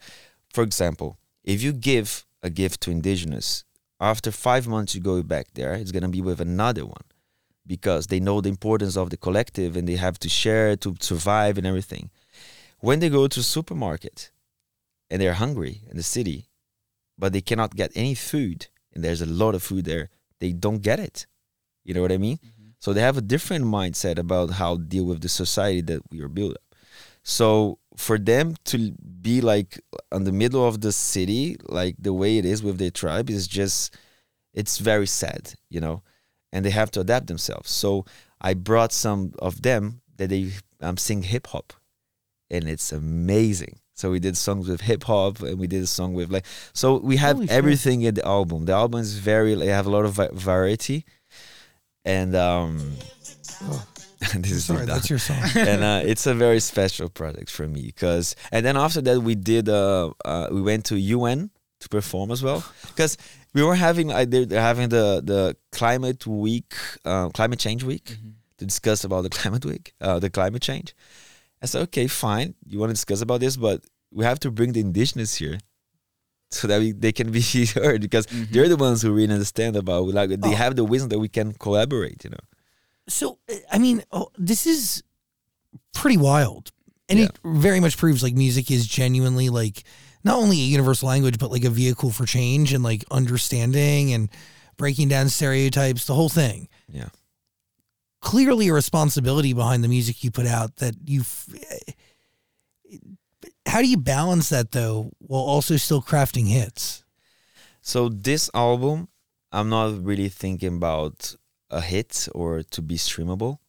for example if you give a gift to indigenous after five months you go back there it's going to be with another one because they know the importance of the collective and they have to share to survive and everything when they go to supermarket and they're hungry in the city but they cannot get any food and there's a lot of food there they don't get it. You know what i mean? So they have a different mindset about how to deal with the society that we are built up. So for them to be like on the middle of the city like the way it is with their tribe is just it's very sad you know? And they have to adapt themselves. So i brought some of them that they um, sing hip hop and it's amazing so we did songs with hip hop and we did a song with like so we have Holy shit. everything in the album. The album is very they have a lot of va- variety. And um this is Sorry, that's your song. and uh, it's a very special project for me because and then after that we did uh, uh we went to UN to perform as well. Because we were having I did they're having the the climate week uh, climate change week to discuss about the climate week uh, the climate change I said okay fine you want to discuss about this but we have to bring the indigenous here so that we, they can be heard because mm-hmm. they're the ones who really understand about like they Oh. have the wisdom that we can collaborate you know So, I mean, oh, this is pretty wild. And it very much proves like music is genuinely like not only a universal language, but like a vehicle for change and like understanding and breaking down stereotypes, the whole thing. yeah Clearly a responsibility behind the music you put out that you. f- How do you balance that though while also still crafting hits? So this album, I'm not really thinking about a hit or to be streamable.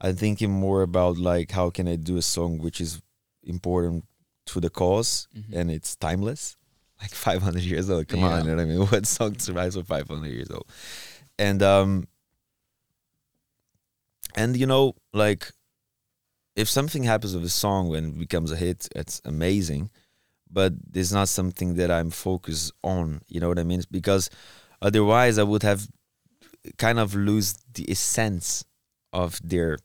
I'm thinking more about like how can I do a song which is important to the because and it's timeless, like 500 years old. Come on, you know what I mean? What song survives for 500 years old? And um, and you know, like if something happens with a song when it becomes a hit, it's amazing but it's not something that I'm focused on. You know what I mean? Because otherwise, I would have kind of lose the essence of their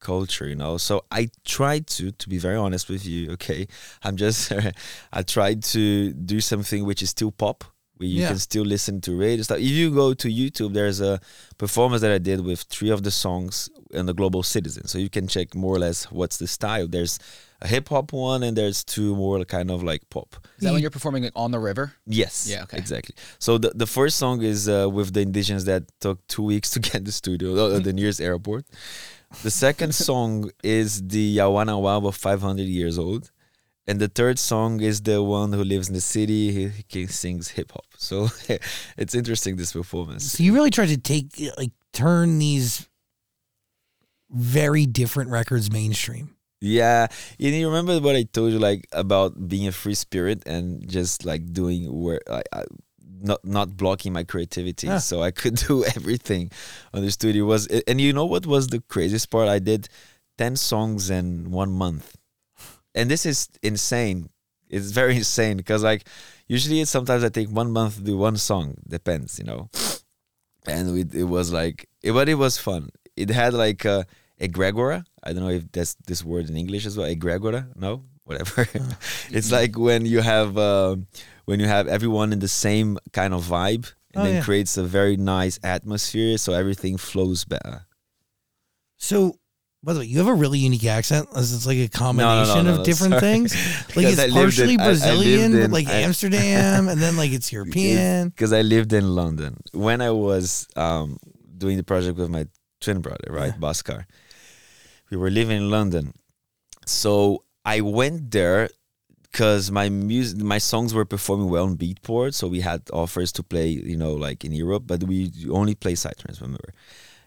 culture. You know. So I tried to, to be very honest with you. Okay, I'm just I tried to do something which is still pop. Where you Yeah. can still listen to radio stuff. If you go to YouTube, there's a performance that I did with three of the songs in the Global Citizen. So you can check more or less what's the style. There's a hip hop one and there's two more kind of like pop. Is that when you're performing like, on the river? Yes. Yeah, okay. Exactly. So the, the first song is uh, with the indigenous that took two weeks to get the studio, uh, the nearest airport. The second song is the Yawana Wawa 500 years old. And the third song is the one who lives in the city. He, he sings hip hop. So it's interesting, this performance. So you really tried to take like turn these very different records mainstream. Yeah, and you remember what I told you like about being a free spirit and just like doing where I, I not not blocking my creativity, Yeah. so I could do everything on the studio was. And you know what was the craziest part? I did ten songs in one month, and this is insane. It's very insane because like usually it's sometimes I take one month to do one song, depends, you know. And we, it was like, it, but it was fun. It had like a egregora. I don't know if that's this word in English as well. A Egregora? No, whatever. it's like when you have uh, when you have everyone in the same kind of vibe, and Oh, then yeah. creates a very nice atmosphere, so everything flows better. So By the way, you have a really unique accent. It's like a combination no, of no, different sorry. things. Like it's partially in- Brazilian, in- like I- Amsterdam, and then like it's European. because I lived in London when I was um, doing the project with my twin brother, right, Yeah. Bhaskar. We were living in London, so I went there because my music, my songs were performing well on Beatport, so we had offers to play, you know, like in Europe, but we only play Psytrance, remember?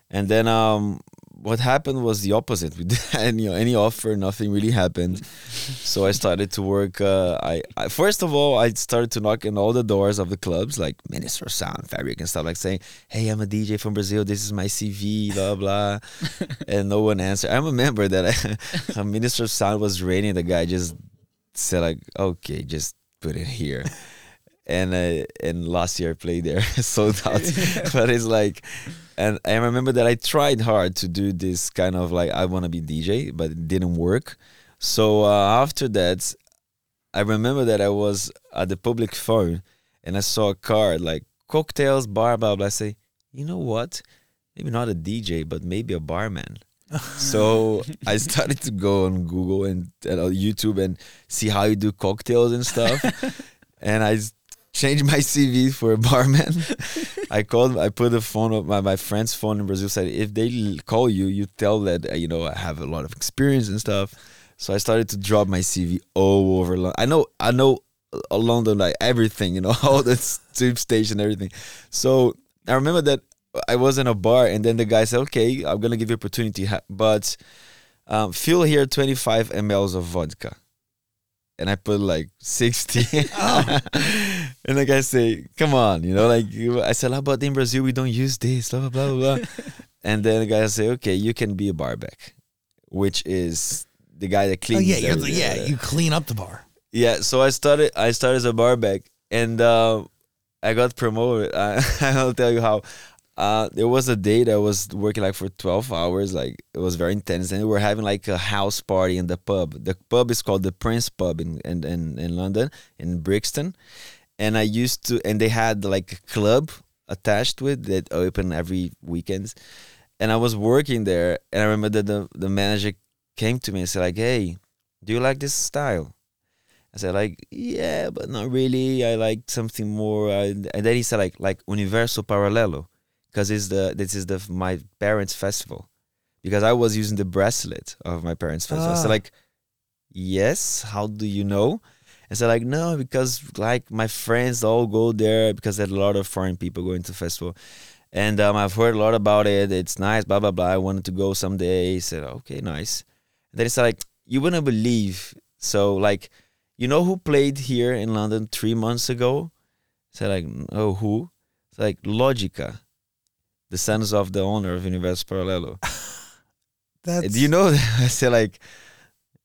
And then um, what happened was the opposite. We didn't have any any offer, nothing really happened. so I started to work. Uh, I, I first of all I started to knock on all the doors of the clubs, like Ministry of Sound, Fabric, and stuff, like saying, "Hey, I'm a DJ from Brazil. This is my CV, blah blah," and no one answered. I remember that I, a Ministry of Sound was raining. The guy just said like, "Okay, just put it here." And uh, and last year I played there, sold out. but it's like, and I remember that I tried hard to do this kind of like I want to be DJ, but it didn't work. So uh, after that, I remember that I was at the public phone and I saw a card like cocktails, bar, blah blah. I say, you know what? Maybe not a DJ, but maybe a barman. so I started to go on Google and, and on YouTube and see how you do cocktails and stuff. and I changed my CV for a barman. I called. I put the phone of my, my friend's phone in Brazil. Said if they call you, you tell that uh, you know I have a lot of experience and stuff. So I started to drop my CV all over. London. I know. I know uh, London like everything. You know all the tube station, everything. So I remember that I was in a bar, and then the guy said, "Okay, I'm gonna give you opportunity, but um, fill here 25 mLs of vodka." And I put like 60. and the guy say, "Come on, you know, like I said, how about in Brazil we don't use this, blah blah blah blah." blah. and then the guy say, "Okay, you can be a barback," which is the guy that Oh cleans. yeah, you're the, yeah, whatever. you clean up the bar. Yeah, so I started. I started as a barback, and uh, I got promoted. I, I'll tell you how. Uh, there was a day that I was working like for twelve hours. Like it was very intense, and we were having like a house party in the pub. The pub is called the Prince Pub in in in, in London, in Brixton. And I used to, and they had like a club attached with that open every weekends. And I was working there, and I remember that the the manager came to me and said like, "Hey, do you like this style?" I said like, yeah, but not really. I like something more. And then he said like, like Universo Paralelo, because it's the this is the my parents' festival, because I was using the bracelet of my parents' festival. I Ah. said like, yes. How do you know? I said like, no, because like my friends all go there because there's a lot of foreign people going to festival. And um, I've heard a lot about it. It's nice, blah blah blah. I wanted to go someday. He said, okay, nice. And then he said like, you wouldn't believe. So like, you know who played here in London three months ago? I said like, oh who? It's like Logica, the sons of the owner of Universo Paralelo. That's Do you know? I said like,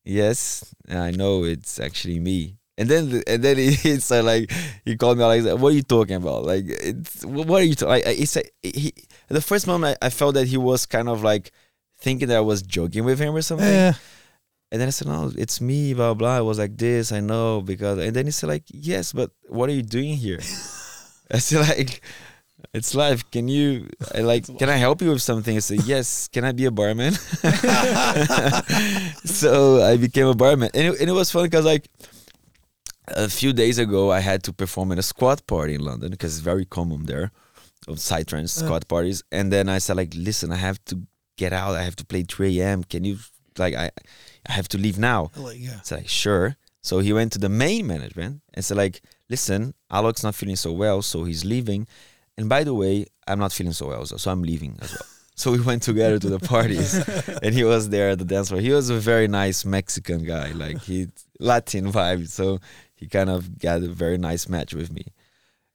yes, I know it's actually me. And then and then he, it's uh, like he called me out like, what are you talking about? Like, it's what are you? Ta-? Like, he said he. The first moment I, I felt that he was kind of like thinking that I was joking with him or something. Yeah. And then I said, no, it's me, blah, blah. I was like this, I know, because, and then he said like, yes, but what are you doing here? I said like, it's life. Can you, I like, can I help you with something? I said, yes. Can I be a barman? so I became a barman. And it, and it was fun because like, a few days ago, I had to perform at a squat party in London because it's very common there of psytrance Uh. squat parties. And then I said like, listen, I have to get out. I have to play 3 a.m. Can you, like, I, I have to leave now. Like, yeah. It's like, sure. So he went to the main management and said, like, listen, Alok's not feeling so well, so he's leaving. And by the way, I'm not feeling so well, so so I'm leaving as well. So we went together to the parties, and he was there at the dance floor. He was a very nice Mexican guy, like he Latin vibe. So he kind of got a very nice match with me.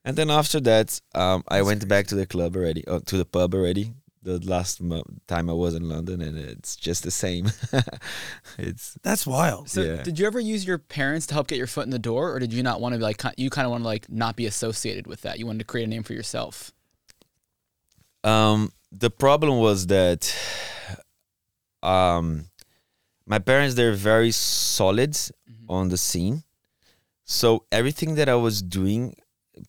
And then after that, um, I went back to the club already, uh, to the pub already. The last mo- time I was in London, and it's just the same. it's That's wild. So, Yeah. did you ever use your parents to help get your foot in the door, or did you not want to be like you kind of want to like not be associated with that? You wanted to create a name for yourself. Um, the problem was that um, my parents they're very solid on the scene, so everything that I was doing,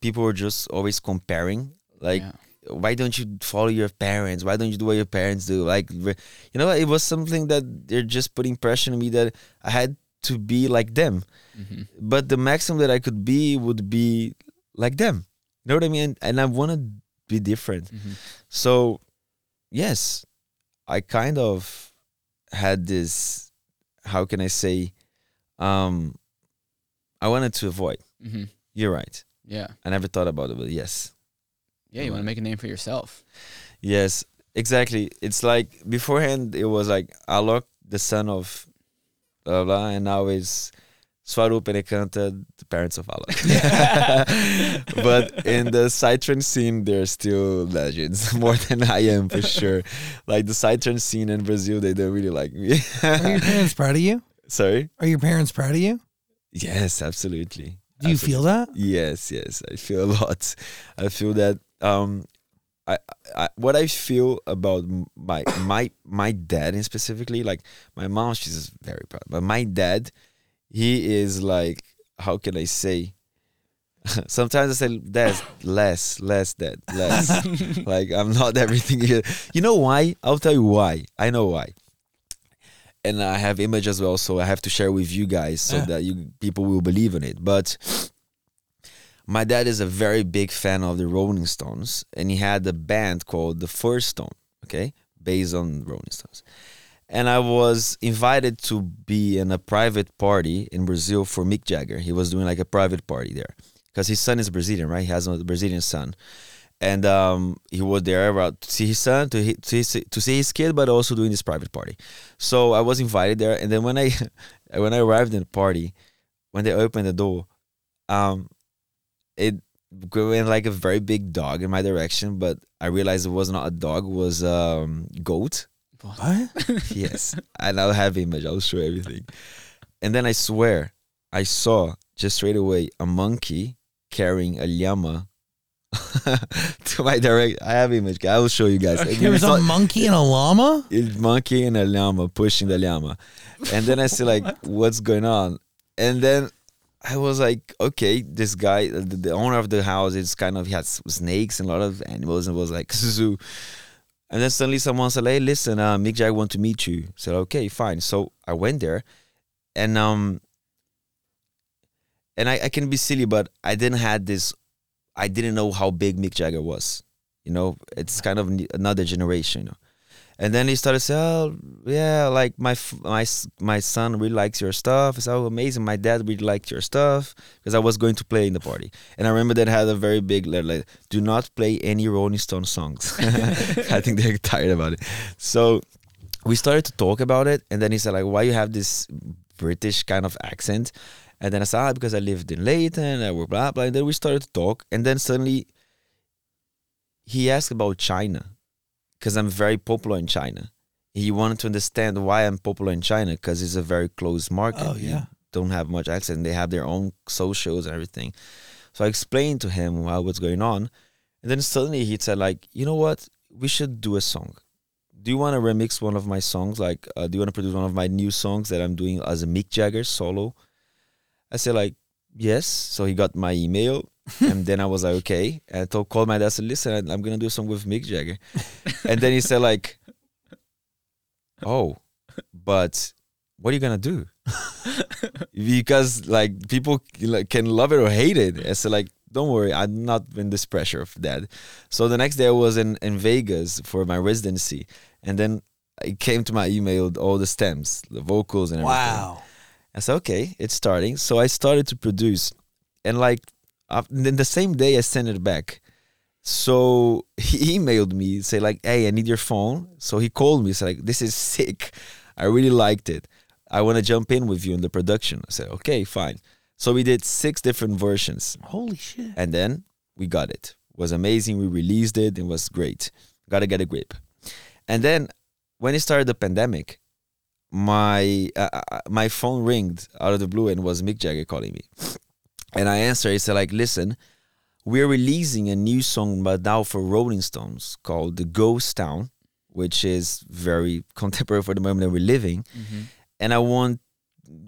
people were just always comparing. Like Yeah. why don't you follow your parents? Why don't you do what your parents do? Like, you know, it was something that they're just putting pressure on me that I had to be like them. Mhm. But the maximum that I could be would be like them. You know what I mean? And I want to be different. Mhm. So, yes, I kind of had this. How can I say? Um, I wanted to avoid. Mhm. You're right. Yeah. I never thought about it, but yes, Yeah. You want to make a name for yourself. yes, exactly. It's like beforehand, it was like Alok, the son of blah blah, and now it's Swarup and Ekanta, the parents of Alok. but in the Psytrance scene, they're still legends more than I am for sure. Like the Psytrance scene in Brazil, they don't really like me. Are your parents proud of you? Sorry. Are your parents proud of you? Yes, absolutely. Do you Absolutely. feel that? Yes, yes, I feel a lot. I feel that um, I, I what I feel about my my my dad in specifically, like my mom, she's very proud, but my dad, he is like, how can I say? Sometimes I say, "Dad, less, less, dad, less." like I'm not everything. Here. You know why? I'll tell you why. I know why. And I have image as well, so I have to share with you guys so Yeah. that you people will believe in it. But my dad is a very big fan of the Rolling Stones, and he had a band called the First Stone, okay, based on Rolling Stones. And I was invited to be in a private party in Brazil for Mick Jagger. He was doing like a private party there because his son is Brazilian, right? He has a Brazilian son, and um, he was there uh, to see his son, to he, to, his, to see his kid, but also doing this private party. So I was invited there, and then when I when I arrived in the party, when they opened the door, um, it went like a very big dog in my direction, but I realized it was not a dog, it was um goat. What? yes, I now have image. I'll show everything. And then I swear, I saw just straight away a monkey carrying a llama to my direct. I have image. I will show you guys. There was a monkey and a llama? a monkey and a llama pushing the llama, and then I see like what's going on, and then I was like, okay, this guy, the, the owner of the house, is kind of he has snakes and a lot of animals, and was like zoo. And then suddenly someone said, "Hey, listen, uh, Mick Jagger want to meet you." I said, "Okay, fine." So I went there, and um, and I, I can be silly, but I didn't had this. I didn't know how big Mick Jagger was. You know, it's kind of another generation. You know, and then he started saying, "Oh, yeah, like my my my son really likes your stuff. It's so amazing. My dad really liked your stuff because I was going to play in the party, and I remember that had a very big letter like, "Do not play any Rolling Stone songs." I think they're tired about it. So we started to talk about it, and then he said, "Like, why you have this British kind of accent?" And then I said, ah, because I lived in London, and we're blah blah. And then we started to talk, and then suddenly he asked about China because I'm very popular in China. He wanted to understand why I'm popular in China because it's a very closed market. Oh, You yeah. don't have much access, and they have their own socials and everything. So I explained to him how what's going on, and then suddenly he said, like, you know what, we should do a song. Do you want to remix one of my songs? Like, uh, do you want to produce one of my new songs that I'm doing as a Mick Jagger solo? I said like, yes. So he got my email, and then I was like, okay. And I told, called my dad. I said, listen, I'm gonna do a song with Mick Jagger, and then he said like, oh, but what are you gonna do? because like people can love it or hate it. I said like, don't worry, I'm not in this pressure of that. So the next day I was in in Vegas for my residency, and then it came to my email all the stems, the vocals, and everything. Wow. I said, okay, it's starting. So I started to produce, and like, then the same day I sent it back. So he emailed me, say like, hey, I need your phone. So he called me, said like, this is sick. I really liked it. I want to jump in with you in the production. I said, okay, fine. So we did six different versions, Holy shit. and then we got it. It was amazing. We released it. It was great. Got to get a grip. And then when it started the pandemic, my uh, uh, my phone ringed out of the blue and was Mick Jagger calling me, and I answered. He said like, "Listen, we're releasing a new song, but now for Rolling Stones called "The Ghost Town," which is very contemporary for the moment that we're living. Mhm. And I want,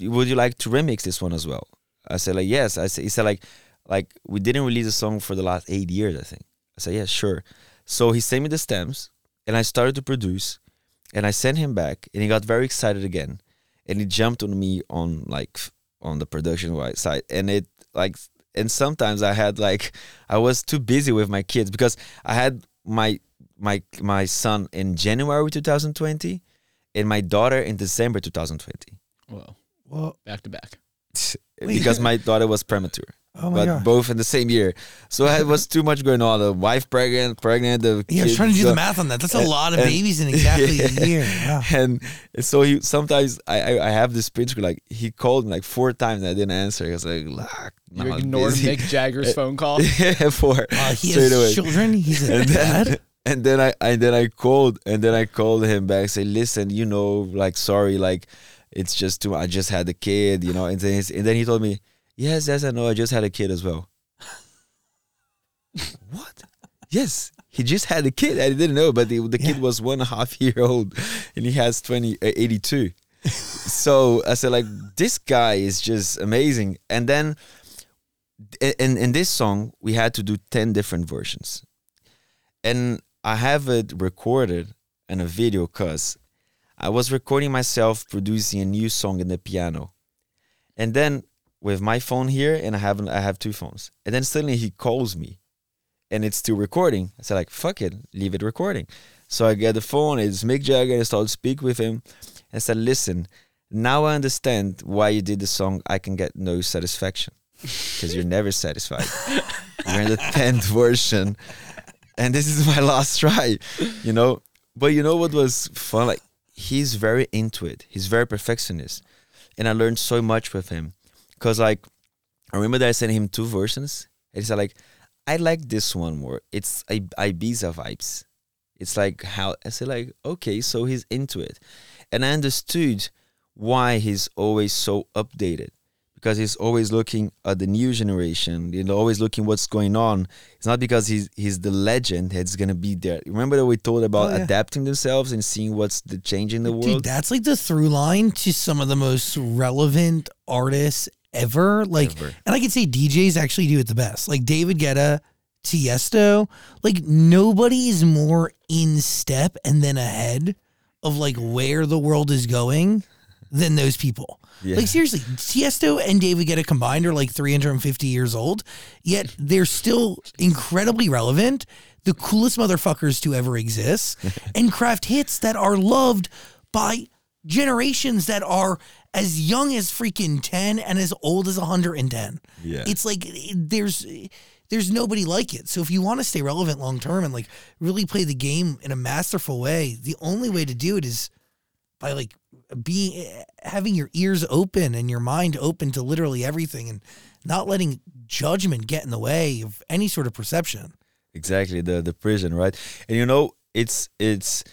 would you like to remix this one as well? I said like, yes. I said, he said like, like we didn't release a song for the last eight years, I think. I said, yeah, sure. So he sent me the stems, and I started to produce, and I sent him back, and he got very excited again, and he jumped on me on like on the production side, and it like and sometimes I had like I was too busy with my kids because I had my my my son in January 2020 and my daughter in December 2020 Whoa, Well, back to back. because my daughter was premature oh but god. both in the same year so it was too much going on the wife pregnant pregnant the Yeah, I was trying to do the math on that. That's a and- lot of and- babies in exactly a year. Yeah. and so he sometimes I, I I have this picture like he called me like four times and I didn't answer. I was like, "Look, You I'm ignored busy." Mick Jagger's phone call. yeah, for Uh, he straight has away. children. He's a and dad. then, and then I and then I called and then I called him back say listen you know like sorry like it's just too I just had a kid you know and then and then he told me yes yes I know. I just had a kid as well. What? Yes he just had a kid. I didn't know but the, the kid was one and a half year old and he has 20 uh, 82 so I said like this guy is just amazing. And then in in this song we had to do 10 different versions. And I have it recorded in a video because I was recording myself producing a new song in the piano, and then with my phone here, and I have I have two phones, and then suddenly he calls me, and it's still recording. I said like fuck it, leave it recording. So I get the phone. It's Mick Jagger. and I start to speak with him, and said listen, now I understand why you did the song. I can get no satisfaction because you're never satisfied. You're in the tenth version and this is my last try, you know. But you know what was fun? Like he's very into it. He's very perfectionist, and I learned so much with him. Cause like I remember that I sent him two versions, and he said like, "I like this one more. It's I Ibiza vibes. It's like how I said like, okay, so he's into it, and I understood why he's always so updated because he's always looking at the new generation. You know, always looking what's going on. It's not because he's he's the legend that's gonna be there. Remember that we told about Oh, yeah. adapting themselves and seeing what's the change in the Dude, world. that's like the through line to some of the most relevant artists ever. Like, Ever. and I could say DJs actually do it the best. Like David Guetta, Tiesto. Like nobody is more in step and then ahead of like where the world is going than those people. Yeah. Like seriously, Tiesto and David Guetta combined are like 350 years old, yet they're still incredibly relevant, the coolest motherfuckers to ever exist, and craft hits that are loved by generations that are as young as freaking 10 and as old as 110. Yeah. It's like eh, there's there's nobody like it. So if you want to stay relevant long term and like really play the game in a masterful way, the only way to do it is by like being eh, having your ears open and your mind open to literally everything and not letting judgment get in the way of any sort of perception. exactly the the prison, right? And you know, it's it's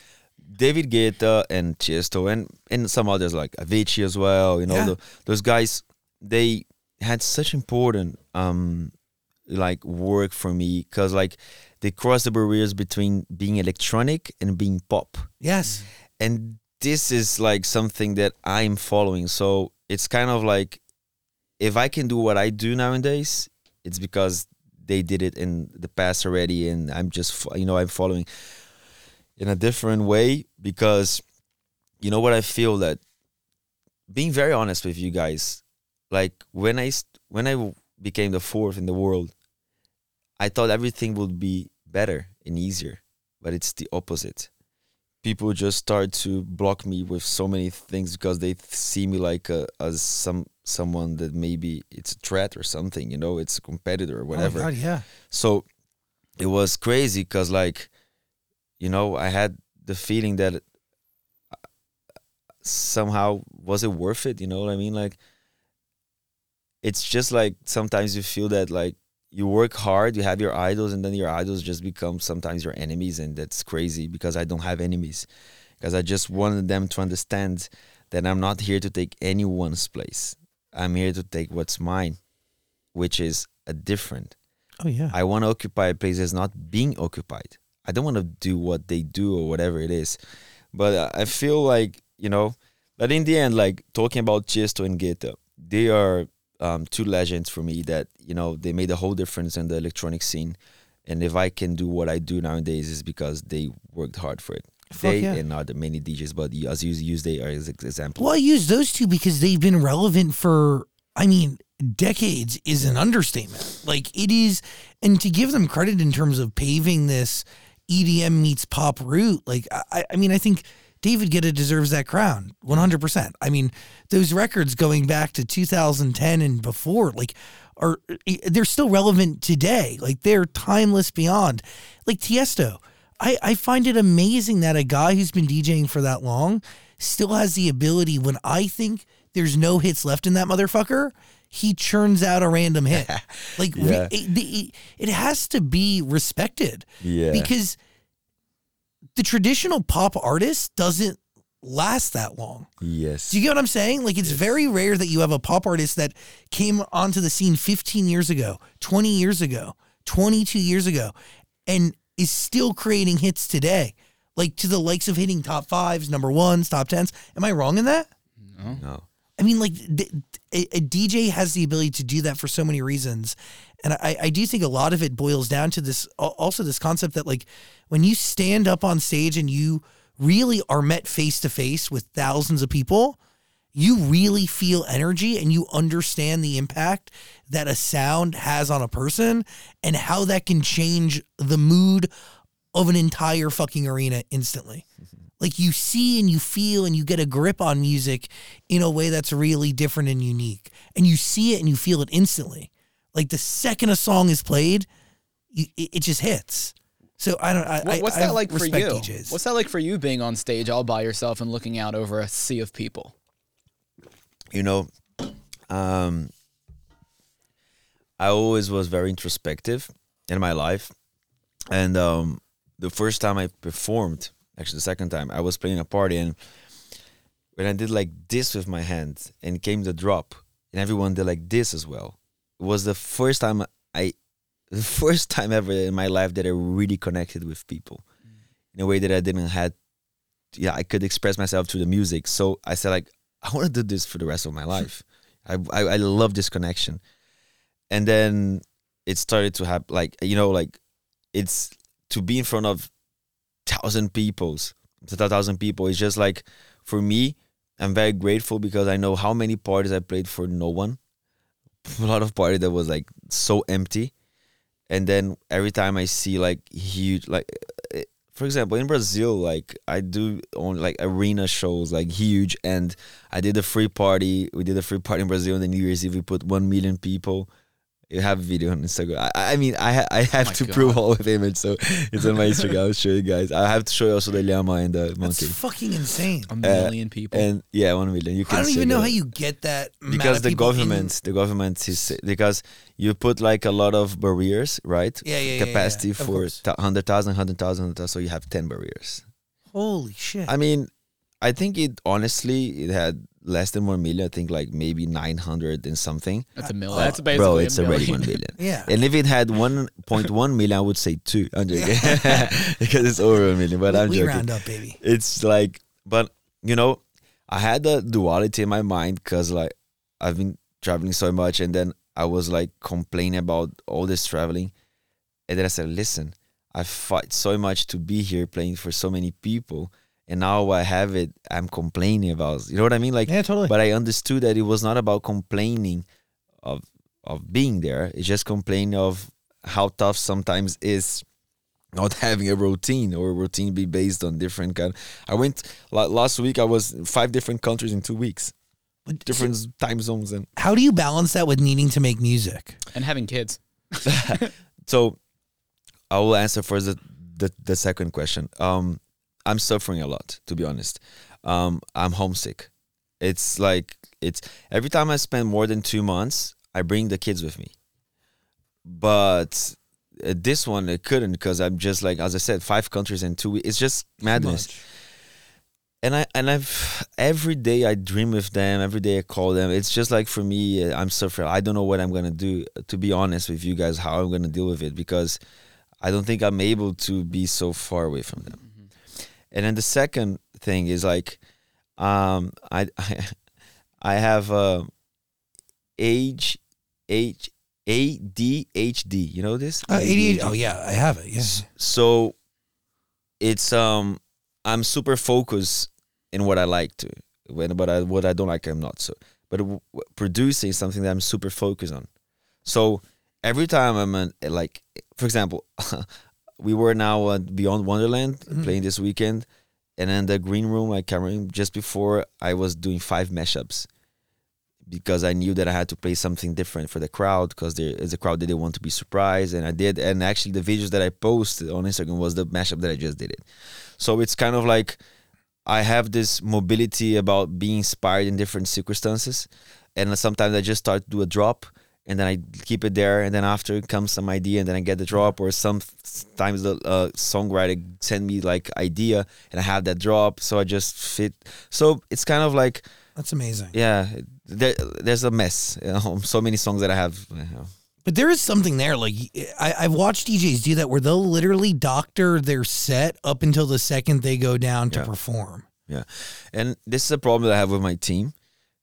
David Guetta and Tiesto and and some others like Avicii as well. You know, Yeah. the, those guys they had such important um like work for me because like they crossed the barriers between being electronic and being pop. Yes. and this is like something that I'm following. So it's kind of like if I can do what I do nowadays, it's because they did it in the past already, and I'm just you know I'm following in a different way because you know what I feel that being very honest with you guys, like when I st- when I w- became the fourth in the world, I thought everything would be better and easier, but it's the opposite people just start to block me with so many things because they th- see me like a, as some someone that maybe it's a threat or something you know it's a competitor or whatever Oh my God, yeah. so it was crazy because like you know i had the feeling that uh, somehow was it worth it you know what i mean like it's just like sometimes you feel that like you work hard you have your idols and then your idols just become sometimes your enemies and that's crazy because i don't have enemies because i just wanted them to understand that i'm not here to take anyone's place i'm here to take what's mine which is a different Oh yeah. I want to occupy a place that's not being occupied. I don't want to do what they do or whatever it is. But uh, I feel like, you know, but in the end, like talking about Tiesto and Guetta, they are um, two legends for me that, you know, they made a whole difference in the electronic scene. And if I can do what I do nowadays, is because they worked hard for it. Fuck they yeah. and other many DJs, but you- as you use they are as example. Well, I use those two because they've been relevant for, I mean, decades is an understatement. Like it is, and to give them credit in terms of paving this EDM meets pop route. like I, I mean, I think David Guetta deserves that crown, one hundred percent. I mean, those records going back to 2010 and before, like, are eh, they're still relevant today. Like they're timeless beyond. Like Tiesto, I I find it amazing that a guy who's been DJing for that long still has the ability when I think there's no hits left in that motherfucker, he churns out a random hit. Like re- Yeah. it, it, it has to be respected yeah, because the traditional pop artist doesn't last that long. yes, Do you get what I'm saying? Like it's very rare that you have a pop artist that came onto the scene 15 years ago, 20 years ago, 22 years ago, and is still creating hits today. Like to the likes of hitting top fives, number ones, top tens. Am I wrong in that? no, I mean, like th- a, a DJ has the ability to do that for so many reasons, and I, I do think a lot of it boils down to this. Also, this concept that like when you stand up on stage and you really are met face to face with thousands of people, you really feel energy and you understand the impact that a sound has on a person and how that can change the mood of an entire fucking arena instantly. Like you see and you feel and you get a grip on music in a way that's really different and unique. And you see it and you feel it instantly. Like the second a song is played, you, it, it just hits. So I don't. I, what's I, that I like for you? DJs. What's that like for you being on stage all by yourself and looking out over a sea of people? you know, um, I always was very introspective in my life, and um, the first time I performed, actually the second time, I was playing a party, and when I did like this with my hand, and came the drop, and everyone did like this as well. It was the first time I, the first time ever in my life that I really connected with people, in a way that I didn't had, yeah, I could express myself through the music. So I said like, I want to do this for the rest of my life. I, I I love this connection, and then it started to happen. Like you know, like it's to be in front of thousand people's thousand people. It's just like for me, I'm very grateful because I know how many parties I played for no one. A lot of party that was like so empty, and then every time I see like huge like. eh, For example, in Brazil, like I do on like arena shows, like huge, and I did a free party. We did a free party in Brazil on the New Year's Eve. We put one million people. You have a video on Instagram. I, I mean, I ha- I oh have my to God. prove all of image, so it's on my Instagram. I'll show you guys. I have to show you also the llama and the That's monkey. fucking insane. A uh, million people. And yeah, one million. You can I don't even know it how you get that. because the people in- government, the government is because you put like a lot of barriers, right? Yeah, yeah, yeah, yeah, Capacity yeah, of for course. th- 100,000, 100,000, 100,000, so you have 10 barriers. Holy shit! I mean, I think it honestly it had less than 1 million. I think like maybe 900 and something. That's a million. Oh, That's basically Bro, a it's already million. 1 million. yeah. And if it had 1.1 million, I would say 2. I'm joking. because it's over a million, but we, I'm we joking round up, baby. it's like but you know i had the duality in my mind because like i've been traveling so much and then i was like complaining about all this traveling and then i said listen i fight so much to be here playing for so many people and now i have it i'm complaining about you know what i mean like Yeah, totally. but i understood that it was not about complaining of of being there it's just complaining of how tough sometimes is not having a routine or a routine be based on different kind i went la- last week i was in five different countries in two weeks But different time zones and How do you balance that with needing to make music? And having kids. so i will answer first the, the, the second question um i'm suffering a lot to be honest um i'm homesick it's like it's every time i spend more than two months i bring the kids with me but uh, this one i couldn't because i'm just like as i said five countries in two weeks it's just madness and I and I've every day I dream with them. Every day I call them. It's just like for me, uh, I'm suffering. I don't know what I'm gonna do. uh, To be honest with you guys, how I'm gonna deal with it because I don't think I'm able to be so far away from them. And then the second thing is like, um, I I, I have uh, age age ADHD. You know this? Uh, 88. Oh yeah, I have it. Yeah. So it's um I'm super focused in what I like to. When but I, what I don't like, I'm not so. But w- producing is something that I'm super focused on. So every time I'm in, like, for example, we were now at Beyond Wonderland Mhm. playing this weekend, and in the green room, like Cameron, just before I was doing five mashups because I knew that I had to play something different for the crowd because there is a crowd that they want to be surprised, and I did. And actually, the videos that I posted on Instagram was the mashup that I just did it. So it's kind of like I have this mobility about being inspired in different circumstances, and sometimes I just start to do a drop. And then I keep it there, and then after comes some idea, and then I get the drop. Or sometimes the uh, songwriter send me like idea, and I have that drop, so I just fit. So it's kind of like That's amazing. yeah, there, there's a mess. You know, so many songs that I have. You know. But there is something there. Like I, I've watched DJs do that where they'll literally doctor their set up until the second they go down to Yeah. perform. Yeah, and this is a problem that I have with my team,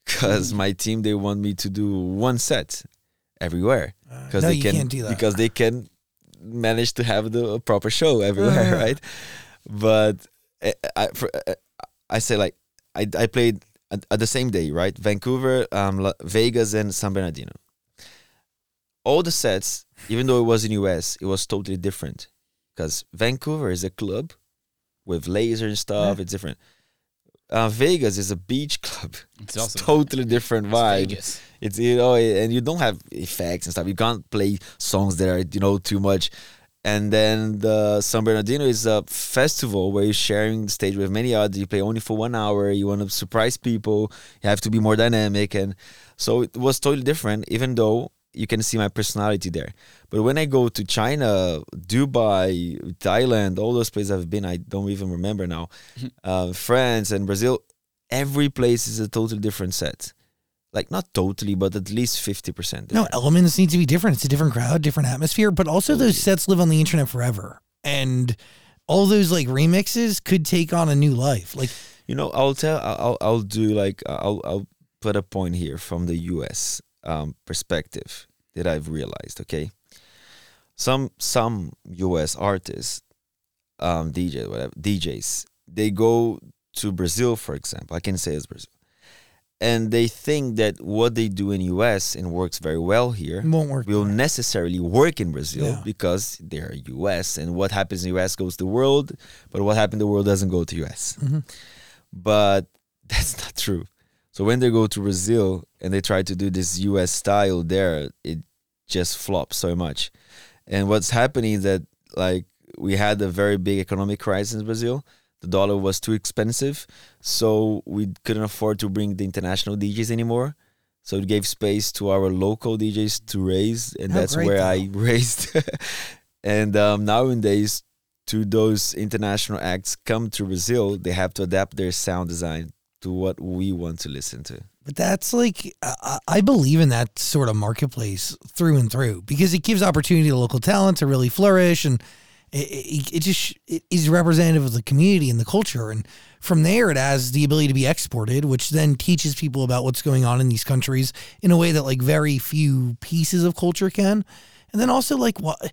because my team they want me to do one set everywhere because Uh, no, they you can can't do that. because they can manage to have the proper show everywhere, Uh. right? But I, I, for, uh, I say like I, I played at, at the same day, right? Vancouver, um, La- Vegas, and San Bernardino. All the sets, even though it was in US, it was totally different because Vancouver is a club with laser and stuff. Yeah. It's different. Uh, Vegas is a beach club. It's It's also totally different it's vibe. Vegas. It's you know, and you don't have effects and stuff. You can't play songs that are you know too much. And then the San Bernardino is a festival where you're sharing the stage with many others. You play only for one hour. You want to surprise people. You have to be more dynamic, and so it was totally different. Even though you can see my personality there, but when I go to China, Dubai, Thailand, all those places I've been, I don't even remember now. uh, France and Brazil, every place is a totally different set like not totally, but at least fifty percent. No, elements need to be different. It's a different crowd, different atmosphere, but also those sets live on the internet forever. And all those like remixes could take on a new life. Like You know, I'll tell. I'll I'll do like I'll I'll put a point here from the U.S. Um, perspective that I've realized. Okay, some some U.S. artists, um, DJ whatever DJs, they go to Brazil, for example. I can say it's Brazil. And they think that what they do in US and works very well here won't work. will necessarily work in Brazil Yeah. because they're US and what happens in US goes to the world, but what happened in the world doesn't go to US. Mhm. But that's not true. So when they go to Brazil and they try to do this US style there, it just flops so much. And what's happening is that like we had a very big economic crisis in Brazil. The dollar was too expensive, so we couldn't afford to bring the international DJs anymore. So it gave space to our local DJs to raise, and How that's where I raised. and um, nowadays, to those international acts come to Brazil, they have to adapt their sound design to what we want to listen to. But that's like I, I believe in that sort of marketplace through and through because it gives opportunity to local talent to really flourish and it, it, it just it is representative of the community and the culture and from there it has the ability to be exported which then teaches people about what's going on in these countries in a way that like very few pieces of culture can and then also like what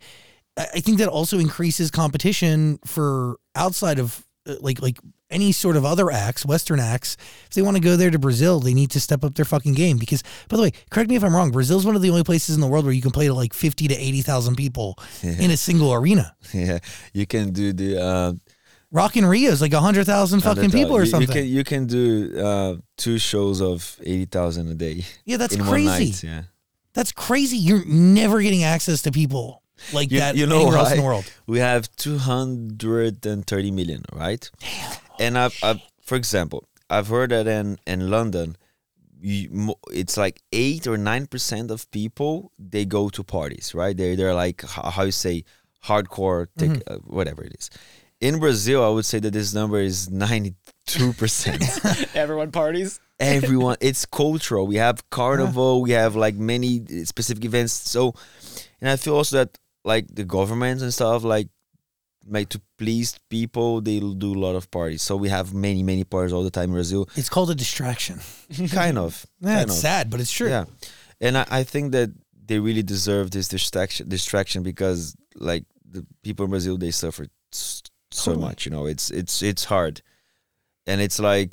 I think that also increases competition for outside of like like any sort of other acts, Western acts. If they want to go there to Brazil, they need to step up their fucking game. Because, by the way, correct me if I'm wrong. Brazil's one of the only places in the world where you can play to like fifty to eighty thousand people in a single arena. yeah, you can do the uh, Rock in Rio is like hundred thousand fucking people or something. You can you can do uh, two shows of eighty thousand a day yeah, that's crazy. night. Yeah, That's crazy. You're never getting access to people like You- that you know anywhere else in the world. we have two hundred and thirty million, right? And I've, I've, for example, I've heard that in in London, you, it's like eight or nine percent of people they go to parties, right? They they're like h- how you say hardcore, tech, Mm-hmm. uh, whatever it is. In Brazil, I would say that this number is ninety two percent. Everyone parties. everyone it's cultural we have carnival we have like many specific events so and i feel also that like the governments and stuff like like to please people they'll do a lot of parties so we have many many parties all the time in brazil It's called a distraction. kind of Yeah, kind it's of sad, but it's true. yeah and I, I think that they really deserve this distraction distraction because like the people in Brazil they suffer s- so Totally. much. You know, it's it's it's hard, and it's like,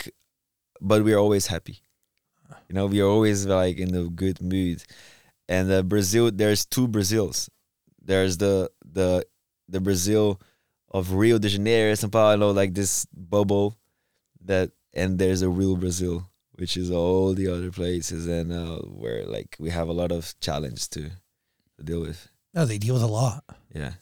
but we are always happy. You know, we are always like in a good mood, and uh, Brazil. There's two Brazils. There's the the the Brazil of Rio de Janeiro, São Paulo, like this bubble that, and there's a real Brazil, which is all the other places, and uh, where like we have a lot of challenge to, to deal with. No, they deal with a lot. Yeah,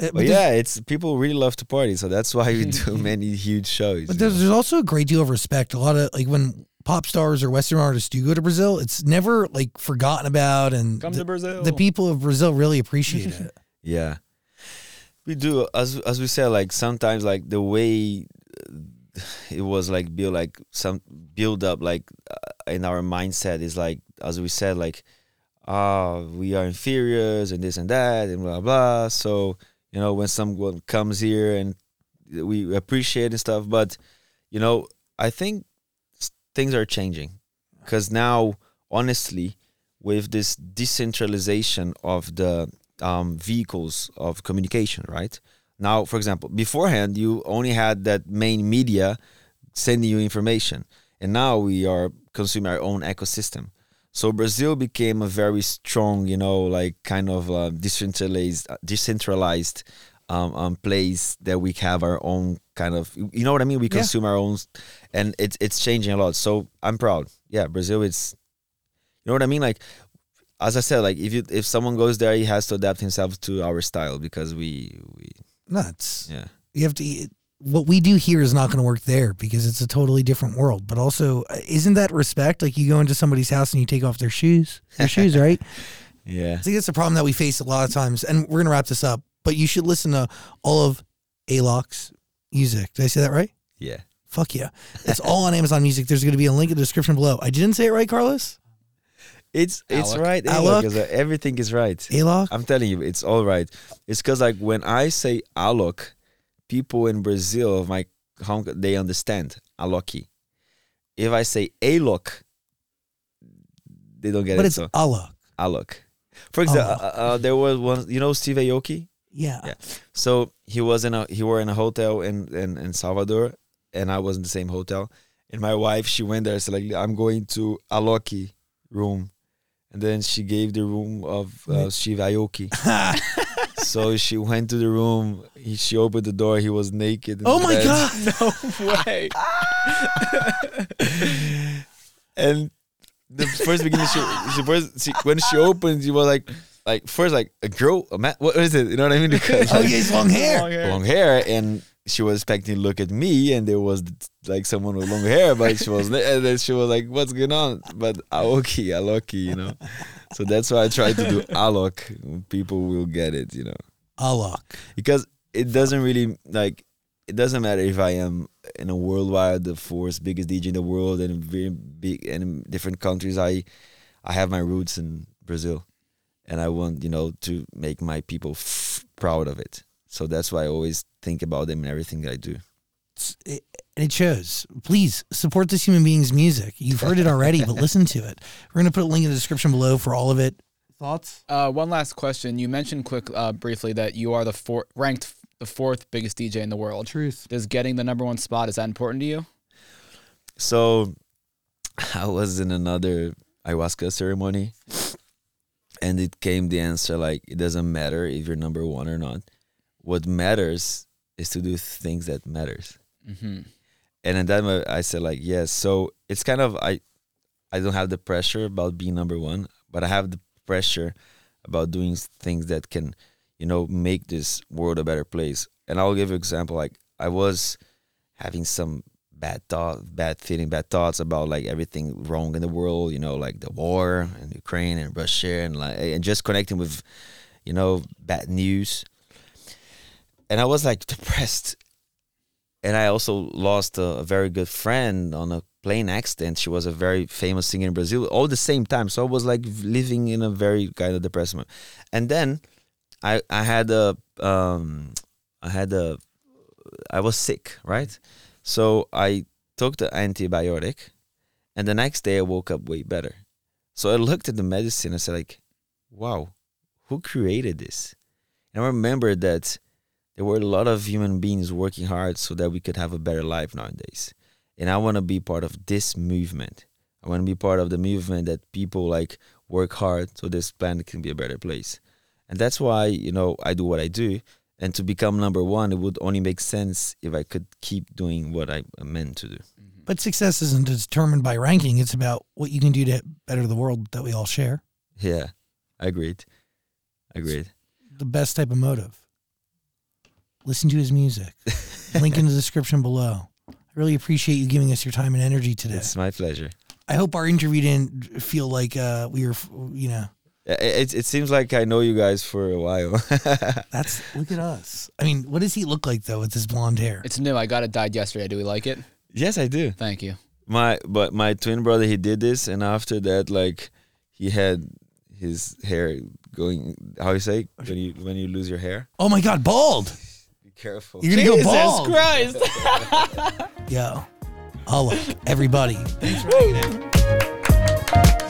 Uh, but there's- yeah, it's people really love to party, so that's why we do many huge shows. But there's, know? there's also a great deal of respect. A lot of like when pop stars or Western artists do go to Brazil, it's never like forgotten about, and Come the, to Brazil. the people of Brazil really appreciate it. Yeah, we do as as we said. Like sometimes, like the way uh, it was like build like some build up like uh, in our mindset is like as we said like ah we are inferiors and this and that and blah blah. So you know when someone comes here and we appreciate and stuff, but you know I think s- things are changing because now honestly with this decentralization of the um, vehicles of communication, right? Now, for example, beforehand you only had that main media sending you information, and now we are consuming our own ecosystem. So Brazil became a very strong, you know, like kind of uh, decentralized, decentralized um, um, place that we have our own kind of, you know what I mean? We Yeah. consume our own, and it's it's changing a lot. So I'm proud. Yeah, Brazil, it's, you know what I mean? Like as I said, like if you if someone goes there, he has to adapt himself to our style because we we Nuts. yeah You have to. What we do here is not going to work there because it's a totally different world. But also, uh, isn't that respect? Like you go into somebody's house and you take off their shoes, their shoes, right? yeah I think that's a problem that we face a lot of times. And we're gonna wrap this up. But you should listen to all of Alok's music. Did I say that right? yeah. Fuck yeah. It's all on Amazon Music. There's going to be a link in the description below. I didn't say it right, Carlos? It's it's Alok. right. Alok. Alok. is, uh, everything is right. Alok? I'm telling you, it's all right. It's because like when I say Alok, people in Brazil of my home they understand Aloki. If I say Alok, they don't get But it. it's So Alok. Alok. For example, uh, uh, there was one. You know Steve Aoki? Yeah. Yeah. So he was in a he were in a hotel in, in in Salvador, and I was in the same hotel. And my wife, she went there. So like, I'm going to Aloki room, and then she gave the room of uh, Steve Aoki. so she went to the room. He, she opened the door. He was naked. oh my bed. God. no way. and the first beginning, she, she first she, when she opened, she was like, like first like a girl, a man. What is it? You know what I mean? Because Oh, yeah, he's long hair. Long hair. long hair, and she was expecting to look at me, and there was like someone with long hair, but she was, and then she was like, "What's going on?" But Aoki, Aloki, you know. So that's why I tried to do Alok. People will get it, you know, Alok. because it doesn't really like. It doesn't matter if I am in a worldwide, the fourth biggest DJ in the world, and very big and in different countries. I, I have my roots in Brazil, and I want you know to make my people f- proud of it. So that's why I always think about them in everything I do. It's- it- and it shows. Please support this human being's music. You've heard it already, but listen to it. We're going to put a link in the description below for all of it. Thoughts? Uh, one last question. You mentioned quick, uh, briefly that you are the four, ranked the fourth biggest DJ in the world. Truth. Does getting the number one spot is that important to you? So I was in another ayahuasca ceremony, and it came the answer like it doesn't matter if you're number one or not. What matters is to do things that matters. Mm-hmm. and then that I said like yes. So it's kind of I I don't have the pressure about being number one, but I have the pressure about doing things that can, you know, make this world a better place. And I'll give you an example. Like I was having some bad thought, bad feeling, bad thoughts about like everything wrong in the world. You know, like the war and Ukraine and Russia and like and just connecting with, you know, bad news. And I was like depressed and I also lost a, a very good friend on a plane accident. She was a very famous singer in Brazil, all the same time. So I was like living in a very kind of depressed moment. And then I I had a um I had a I was sick, right? So I took the antibiotic, and the next day I woke up way better. So I looked at the medicine and said like, wow, who created this? And I remember that there were a lot of human beings working hard so that we could have a better life nowadays. And I want to be part of this movement. I want to be part of the movement that people like work hard so this planet can be a better place. And that's why, you know, I do what I do. And to become number one, it would only make sense if I could keep doing what I meant to do. But success isn't determined by ranking. It's about what you can do to better the world that we all share. Yeah, I agreed. I agreed. The best type of motive. Listen to his music. Link in the description below. I really appreciate you giving us your time and energy today. It's my pleasure. I hope our interview didn't feel like uh, we were, you know. It, it seems like I know you guys for a while. That's look at us. I mean, what does he look like though with his blonde hair? It's new. I got it dyed yesterday. Do we like it? yes, I do. Thank you. My but my twin brother he did this, and after that, like he had his hair going. How you say when you when you lose your hair? Oh my God, bald! Be careful. You're gonna go bald. Jesus Christ! Yo, look, everybody. Thanks for hanging out.